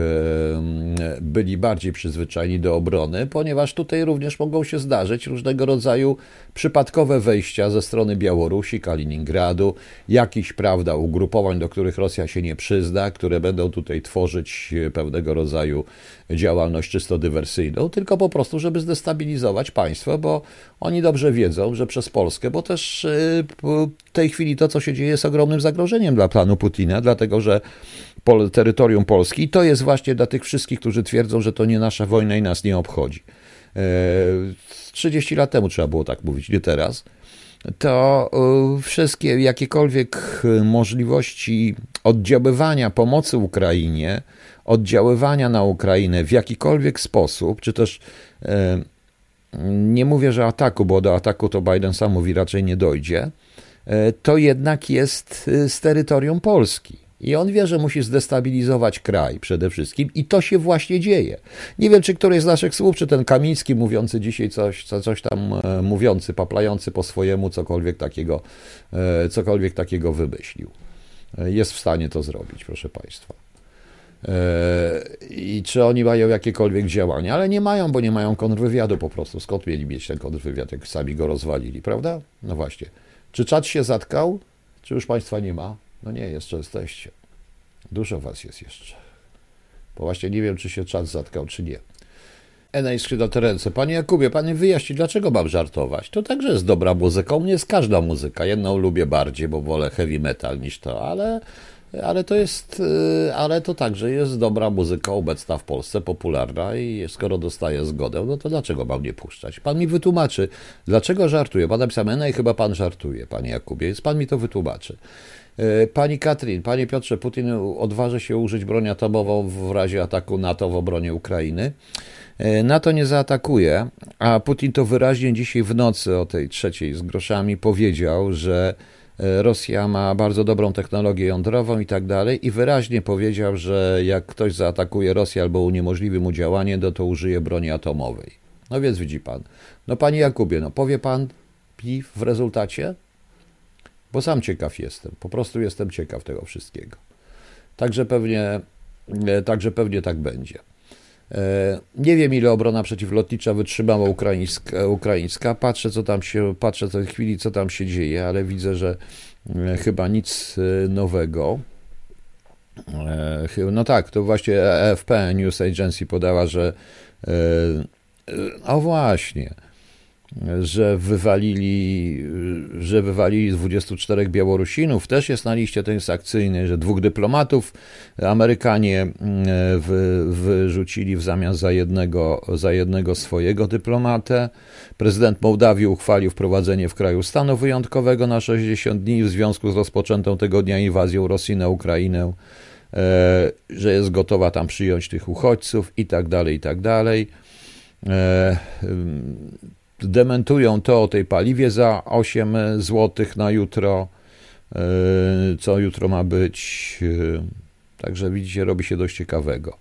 byli bardziej przyzwyczajeni do obrony, ponieważ tutaj również mogą się zdarzyć różnego rodzaju przypadkowe wejścia ze strony Białorusi, Kaliningradu, jakichś, prawda, ugrupowań, do których Rosja się nie przyzna, które będą tutaj tworzyć pewnego rodzaju działalność czysto dywersyjną, tylko po prostu, żeby zdestabilizować państwo, bo oni dobrze wiedzą, że przez Polskę, bo też y, w tej chwili to, co się dzieje, jest ogromnym zagrożeniem dla planu Putina, dlatego że pol, terytorium Polski. I to jest właśnie dla tych wszystkich, którzy twierdzą, że to nie nasza wojna i nas nie obchodzi. 30 e, lat temu trzeba było tak mówić, nie teraz. to wszystkie jakiekolwiek możliwości oddziaływania pomocy Ukrainie, oddziaływania na Ukrainę w jakikolwiek sposób, czy też nie mówię, że ataku, bo do ataku to Biden sam mówi raczej nie dojdzie, to jednak jest z terytorium Polski. I on wie, że musi zdestabilizować kraj przede wszystkim i to się właśnie dzieje. Nie wiem, czy któryś z naszych słów, czy ten Kamiński mówiący dzisiaj coś, coś tam e, mówiący, paplający po swojemu, cokolwiek takiego, e, cokolwiek takiego wymyślił. E, jest w stanie to zrobić, proszę Państwa. I czy oni mają jakiekolwiek działania, ale nie mają, bo nie mają kontrwywiadu po prostu. Skąd mieli mieć ten kontrwywiad, jak sami go rozwalili, prawda? No właśnie. Czy czat się zatkał? Czy już Państwa nie ma? No nie, jeszcze jesteście. Dużo was jest jeszcze. Bo właśnie nie wiem, czy się czas zatkał, czy nie. Enej skrzydła te ręce. Panie Jakubie, panie wyjaśni, dlaczego mam żartować? To także jest dobra muzyka. U mnie jest każda muzyka. Jedną lubię bardziej, bo wolę heavy metal niż to, ale, ale to jest, y, ale to także jest dobra muzyka obecna w Polsce, popularna i skoro dostaję zgodę, no to dlaczego mam nie puszczać? Pan mi wytłumaczy, dlaczego żartuję. Pan napisał Enej, chyba pan żartuje, panie Jakubie, pan mi to wytłumaczy. E, pani Katrin, panie Piotrze, Putin odważy się użyć broni atomową w razie ataku NATO w obronie Ukrainy. E, NATO nie zaatakuje, a Putin to wyraźnie dzisiaj w nocy o tej trzeciej z groszami powiedział, że Rosja ma bardzo dobrą technologię jądrową i tak dalej, i wyraźnie powiedział, że jak ktoś zaatakuje Rosję albo uniemożliwi mu działanie, no to użyje broni atomowej. No więc widzi pan. No panie Jakubie, no powie pan pi w rezultacie? bo sam ciekaw jestem. Po prostu jestem ciekaw tego wszystkiego. Także pewnie, e, także pewnie tak będzie. E, nie wiem, ile obrona przeciwlotnicza wytrzymała ukraińska, ukraińska. Patrzę, co tam się, patrzę tej chwili, co tam się dzieje, ale widzę, że e, chyba nic nowego. No tak, to właśnie AFP News Agency podała, że o właśnie, że wywalili, że wywalili 24 Białorusinów, też jest na liście transakcyjnej, że dwóch dyplomatów. Amerykanie mm, wy, wyrzucili w zamian za jednego, za jednego swojego dyplomatę. Prezydent Mołdawii uchwalił wprowadzenie w kraju stanu wyjątkowego na 60 dni w związku z rozpoczętą tego dnia inwazją Rosji na Ukrainę, e, że jest gotowa tam przyjąć tych uchodźców i tak dalej, i tak dalej. E, dementują to o tej paliwie za 8 zł na jutro, e, co jutro ma być. E, także widzicie, robi się dość ciekawego.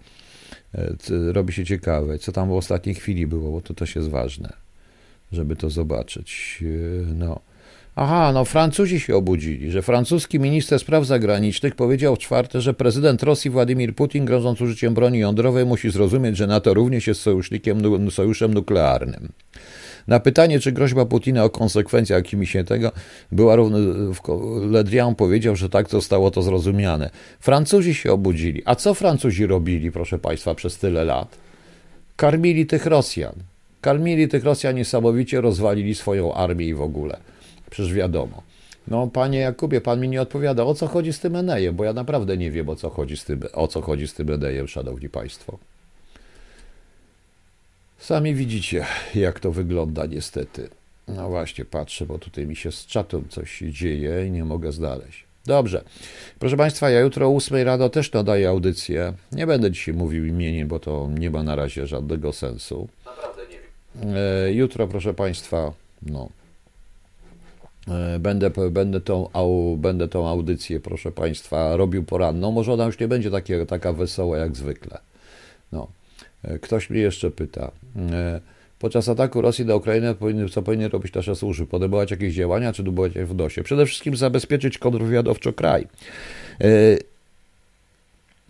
E, robi się ciekawe, co tam w ostatniej chwili było, bo to też jest ważne, żeby to zobaczyć. No. Aha, no Francuzi się obudzili, że francuski minister spraw zagranicznych powiedział w czwarte, że prezydent Rosji Władimir Putin, grożąc użyciem broni jądrowej, musi zrozumieć, że NATO również jest sojusznikiem, sojuszem nuklearnym. Na pytanie, czy groźba Putina o konsekwencjach jakimiś tego była równa, Le Drian powiedział, że tak zostało to zrozumiane. Francuzi się obudzili. A co Francuzi robili, proszę Państwa, przez tyle lat? Karmili tych Rosjan. Karmili tych Rosjan niesamowicie, rozwalili swoją armię i w ogóle. Przecież wiadomo. No, panie Jakubie, pan mi nie odpowiada, o co chodzi z tym Enejem, bo ja naprawdę nie wiem, o co chodzi z tym, o co chodzi z tym Enejem, szanowni państwo. Sami widzicie, jak to wygląda niestety. No właśnie, patrzę, bo tutaj mi się z czatą coś dzieje i nie mogę znaleźć. Dobrze. Proszę Państwa, ja jutro o 8 rano też nadaję audycję. Nie będę dzisiaj mówił imieniem, bo to nie ma na razie żadnego sensu. Naprawdę nie wiem. E, jutro, proszę Państwa, no. E, będę, będę, tą, au, będę tą audycję, proszę Państwa, robił poranną. Może ona już nie będzie takie, taka wesoła jak zwykle. No. E, ktoś mnie jeszcze pyta. E, podczas ataku Rosji na Ukrainę, co powinny robić nasze służby? Podejmować jakieś działania, czy dublować w nosie? Przede wszystkim zabezpieczyć kontrwywiadowczo kraj. E,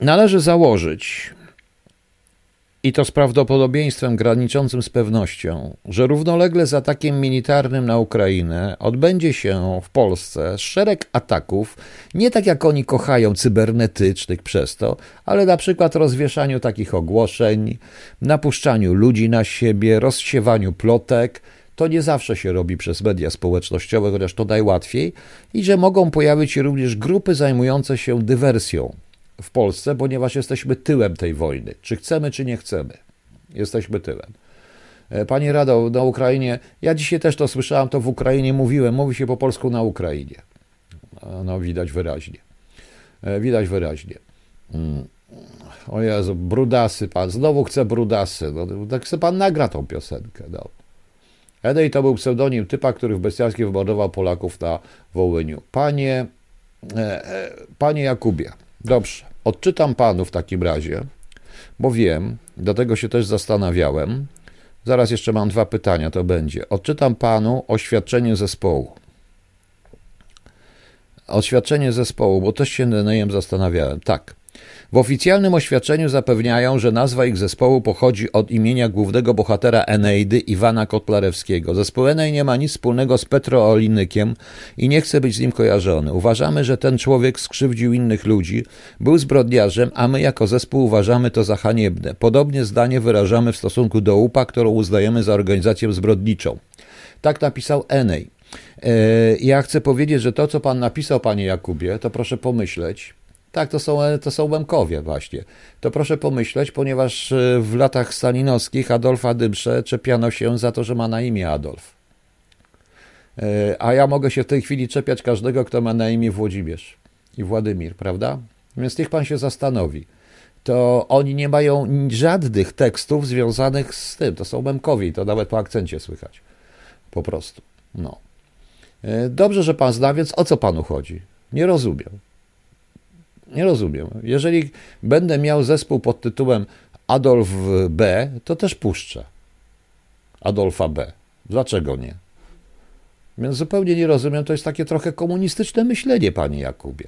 należy założyć, i to z prawdopodobieństwem graniczącym z pewnością, że równolegle z atakiem militarnym na Ukrainę odbędzie się w Polsce szereg ataków, nie tak jak oni kochają, cybernetycznych przez to, ale na przykład rozwieszaniu takich ogłoszeń, napuszczaniu ludzi na siebie, rozsiewaniu plotek. To nie zawsze się robi przez media społecznościowe, chociaż to najłatwiej, i że mogą pojawić się również grupy zajmujące się dywersją, w Polsce, ponieważ jesteśmy tyłem tej wojny. Czy chcemy, czy nie chcemy. Jesteśmy tyłem. E, Panie Rado, na Ukrainie, ja dzisiaj też to słyszałem, to w Ukrainie mówiłem, mówi się po polsku na Ukrainie. No, widać wyraźnie. E, widać wyraźnie. Mm. O Jezu, brudasy pan, znowu chce brudasy. No, tak chce pan nagra tą piosenkę. No. Edej to był pseudonim typa, który w bestialski wymordował Polaków na Wołyniu. Panie, e, panie Jakubie, dobrze, odczytam panu w takim razie, bo wiem, do tego się też zastanawiałem. Zaraz jeszcze mam dwa pytania, to będzie. Odczytam panu oświadczenie zespołu. Oświadczenie zespołu, bo też się na nim zastanawiałem. Tak. W oficjalnym oświadczeniu zapewniają, że nazwa ich zespołu pochodzi od imienia głównego bohatera Eneidy, Iwana Kotlarewskiego. Zespół Enej nie ma nic wspólnego z Petro Olinykiem i nie chce być z nim kojarzony. Uważamy, że ten człowiek skrzywdził innych ludzi, był zbrodniarzem, a my jako zespół uważamy to za haniebne. Podobnie zdanie wyrażamy w stosunku do UPA, którą uznajemy za organizację zbrodniczą. Tak napisał Enej. E, ja chcę powiedzieć, że to, co pan napisał, panie Jakubie, to proszę pomyśleć, tak, to są, to są Łemkowie właśnie. To proszę pomyśleć, ponieważ e, w latach stalinowskich Adolfa Dymsze czepiano się za to, że ma na imię Adolf. E, a ja mogę się w tej chwili czepiać każdego, kto ma na imię Włodzimierz i Władimir, prawda? Więc niech pan się zastanowi. To oni nie mają żadnych tekstów związanych z tym. To są Memkowi, to nawet po akcencie słychać. Po prostu. No. E, dobrze, że pan zna, więc o co panu chodzi? Nie rozumiem. Nie rozumiem. Jeżeli będę miał zespół pod tytułem Adolf B, to też puszczę. Adolfa B. Dlaczego nie? Więc zupełnie nie rozumiem, to jest takie trochę komunistyczne myślenie, panie Jakubie.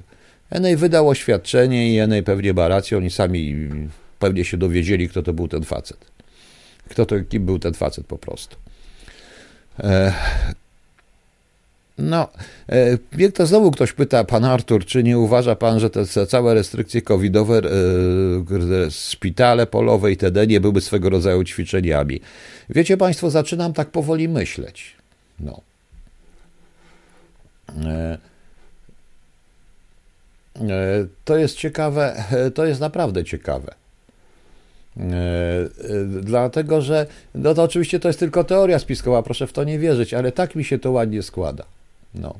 Enej wydał oświadczenie i Enej pewnie ma rację, oni sami pewnie się dowiedzieli, kto to był ten facet. Kto to, kim był ten facet po prostu. No, e, jak to znowu ktoś pyta, pan Artur, czy nie uważa pan, że te całe restrykcje covidowe, e, szpitale polowe itd. nie były swego rodzaju ćwiczeniami? Wiecie państwo, zaczynam tak powoli myśleć. No. E, to jest ciekawe, <laughs> to jest naprawdę ciekawe. Dlatego, że no to oczywiście to jest tylko teoria spiskowa, proszę w to nie wierzyć, ale tak mi się to ładnie składa. No.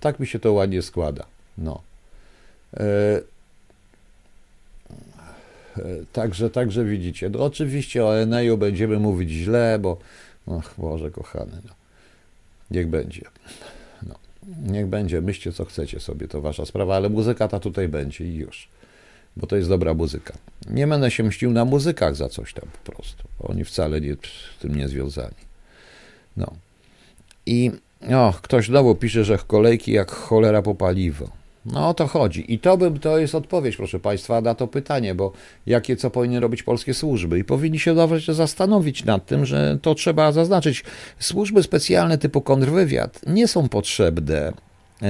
Tak mi się to ładnie składa. No. E, e, także, także widzicie. No oczywiście o Eneju będziemy mówić źle, bo ach Boże kochany, no. niech będzie. No. Niech będzie, myślcie co chcecie sobie, to wasza sprawa, ale muzyka ta tutaj będzie i już. Bo to jest dobra muzyka. Nie będę się mścił na muzykach za coś tam po prostu. Oni wcale nie, z tym nie związani. No. I o, ktoś znowu pisze, że kolejki jak cholera po paliwo. No o to chodzi. I to, bym, to jest odpowiedź, proszę Państwa, na to pytanie, bo jakie co powinny robić polskie służby? I powinni się nawet zastanowić nad tym, że to trzeba zaznaczyć. Służby specjalne typu kontrwywiad nie są potrzebne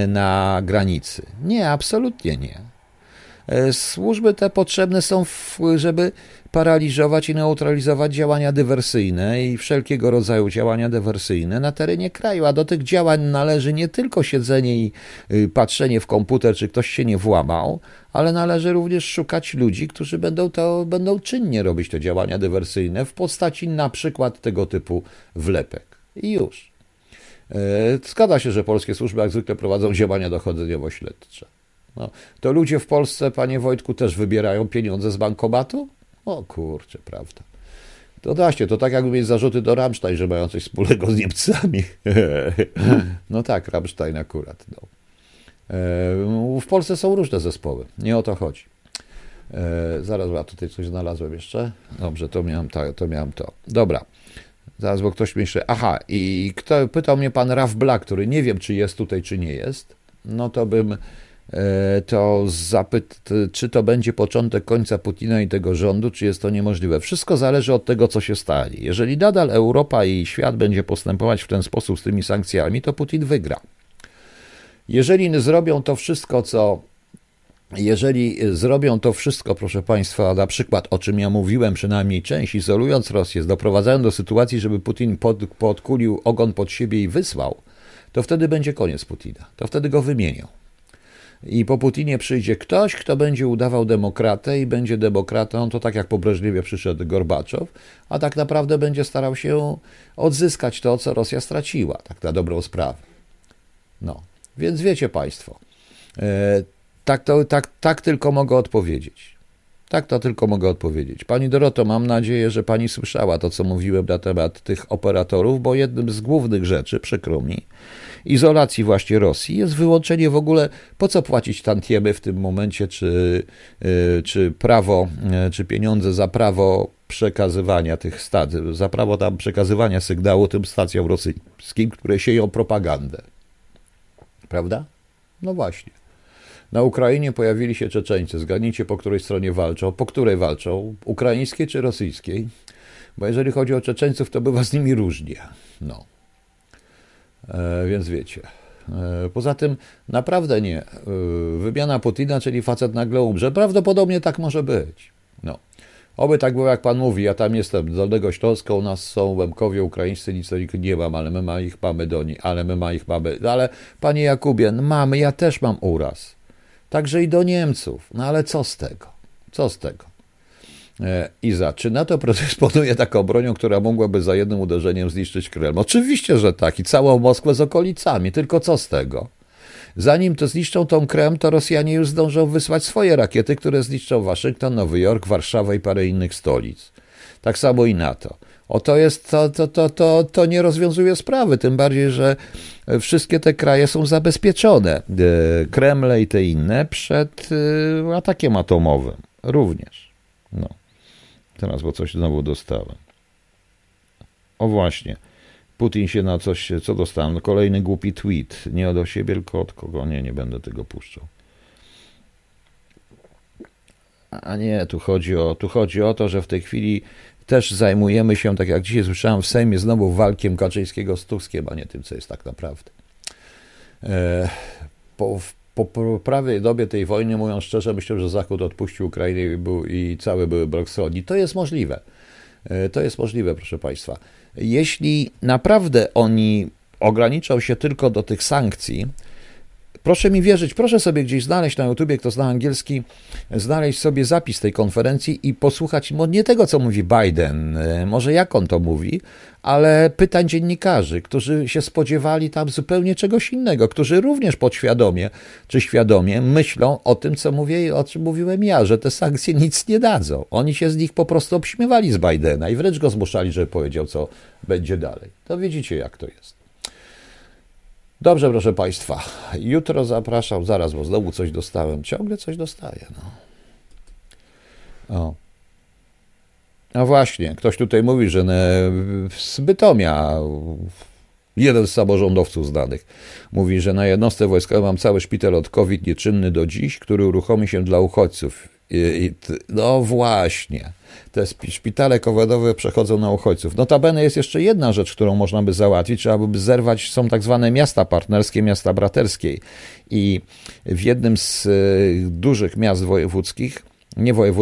na granicy. Nie, absolutnie nie. E, służby te potrzebne są, żeby paraliżować i neutralizować działania dywersyjne i wszelkiego rodzaju działania dywersyjne na terenie kraju. A do tych działań należy nie tylko siedzenie i y, patrzenie w komputer, czy ktoś się nie włamał, ale należy również szukać ludzi, którzy będą to będą czynnie robić te działania dywersyjne w postaci na przykład tego typu wlepek. I już. E, zgadza się, że polskie służby jak zwykle prowadzą działania dochodzeniowo-śledcze. No, to ludzie w Polsce, panie Wojtku, też wybierają pieniądze z bankomatu? O kurczę, prawda. To właśnie, to tak jakby mieć zarzuty do Rammstein, że mają coś wspólnego z Niemcami. <laughs> no tak, Rammstein akurat. No. E, w Polsce są różne zespoły, nie o to chodzi. E, zaraz, ja tutaj coś znalazłem jeszcze. Dobrze, to miałem to. to, miałem to. Dobra. Zaraz, bo ktoś mi jeszcze... Aha, i kto pytał mnie pan Raf Black, który nie wiem, czy jest tutaj, czy nie jest. No to bym to zapyt, czy to będzie początek końca Putina i tego rządu, czy jest to niemożliwe. Wszystko zależy od tego, co się stali. Jeżeli nadal Europa i świat będzie postępować w ten sposób z tymi sankcjami, to Putin wygra. Jeżeli zrobią to wszystko, co jeżeli zrobią to wszystko, proszę Państwa, na przykład o czym ja mówiłem, przynajmniej część, izolując Rosję, doprowadzają do sytuacji, żeby Putin pod, podkulił ogon pod siebie i wysłał, to wtedy będzie koniec Putina. To wtedy go wymienią. I po Putinie przyjdzie ktoś, kto będzie udawał demokratę i będzie demokratą, to tak jak po Breżniewie przyszedł Gorbaczow, a tak naprawdę będzie starał się odzyskać to, co Rosja straciła, tak na dobrą sprawę. No, więc wiecie Państwo, e, tak, to, tak, tak tylko mogę odpowiedzieć. Tak to tylko mogę odpowiedzieć. Pani Doroto, mam nadzieję, że pani słyszała to, co mówiłem na temat tych operatorów, bo jednym z głównych rzeczy, przykro mi, izolacji właśnie Rosji jest wyłączenie w ogóle, po co płacić tantiemy w tym momencie, czy, y, czy prawo, y, czy pieniądze za prawo przekazywania tych stacji, za prawo tam przekazywania sygnału tym stacjom rosyjskim, które sieją propagandę. Prawda? No właśnie. Na Ukrainie pojawili się Czeczeńcy. Zgadnijcie, po której stronie walczą. Po której walczą? Ukraińskiej czy rosyjskiej? Bo jeżeli chodzi o Czeczeńców, to bywa z nimi różnie. No. E, więc wiecie. E, poza tym naprawdę nie. E, wymiana Putina, czyli facet nagle umrze. Prawdopodobnie tak może być. No. Oby tak było, jak pan mówi. Ja tam jestem z Dolnego Śląska, u nas są Łemkowie ukraińscy, nic o nich nie mam, ale my ma ich mamy do nich, ale my ma ich mamy. Ale panie Jakubie, mamy, ja też mam uraz. Także i do Niemców. No ale co z tego? Co z tego? E, Iza, czy NATO <laughs> predysponuje taką bronią, która mogłaby za jednym uderzeniem zniszczyć Kreml? Oczywiście, że tak i całą Moskwę z okolicami, tylko co z tego? Zanim to zniszczą tą Kreml, to Rosjanie już zdążą wysłać swoje rakiety, które zniszczą Waszyngton, Nowy Jork, Warszawę i parę innych stolic. Tak samo i NATO. O to jest, to, to, to, to, to nie rozwiązuje sprawy, tym bardziej, że wszystkie te kraje są zabezpieczone, e, Kremle i te inne, przed e, atakiem atomowym również. No. Teraz, bo coś znowu dostałem. O właśnie. Putin się na coś, co dostałem? No, kolejny głupi tweet. Nie od siebie, tylko od kogo? Nie, nie będę tego puszczał. A nie, tu chodzi o, tu chodzi o to, że w tej chwili też zajmujemy się, tak jak dzisiaj słyszałem w Sejmie, znowu walkiem Kaczyńskiego z Tuskiem, a nie tym, co jest tak naprawdę. E, po, po prawej dobie tej wojny, mówiąc szczerze, myślę, że Zachód odpuścił Ukrainę i, był, i cały były blok wschodni. To jest możliwe. E, to jest możliwe, proszę Państwa. Jeśli naprawdę oni ograniczą się tylko do tych sankcji, Proszę mi wierzyć, proszę sobie gdzieś znaleźć na YouTubie, kto zna angielski, znaleźć sobie zapis tej konferencji i posłuchać nie tego, co mówi Biden, e, może jak on to mówi, ale pytań dziennikarzy, którzy się spodziewali tam zupełnie czegoś innego, którzy również podświadomie czy świadomie myślą o tym, co mówię, o czym mówiłem ja, że te sankcje nic nie dadzą. Oni się z nich po prostu obśmiewali z Bidena i wręcz go zmuszali, żeby powiedział, co będzie dalej. To widzicie, jak to jest. Dobrze, proszę Państwa. Jutro zapraszam, zaraz, bo znowu coś dostałem. Ciągle coś dostaję. No. O. A właśnie, ktoś tutaj mówi, że z Bytomia jeden z samorządowców znanych mówi, że na jednostce wojskowej mam cały szpital od COVID nieczynny do dziś, który uruchomi się dla uchodźców. No właśnie te szpitale covidowe przechodzą na uchodźców. Notabene jest jeszcze jedna rzecz, którą można by załatwić, trzeba by zerwać, są tak zwane miasta partnerskie, miasta braterskie i w jednym z e, dużych miast wojewódzkich, nie wojewódzkich,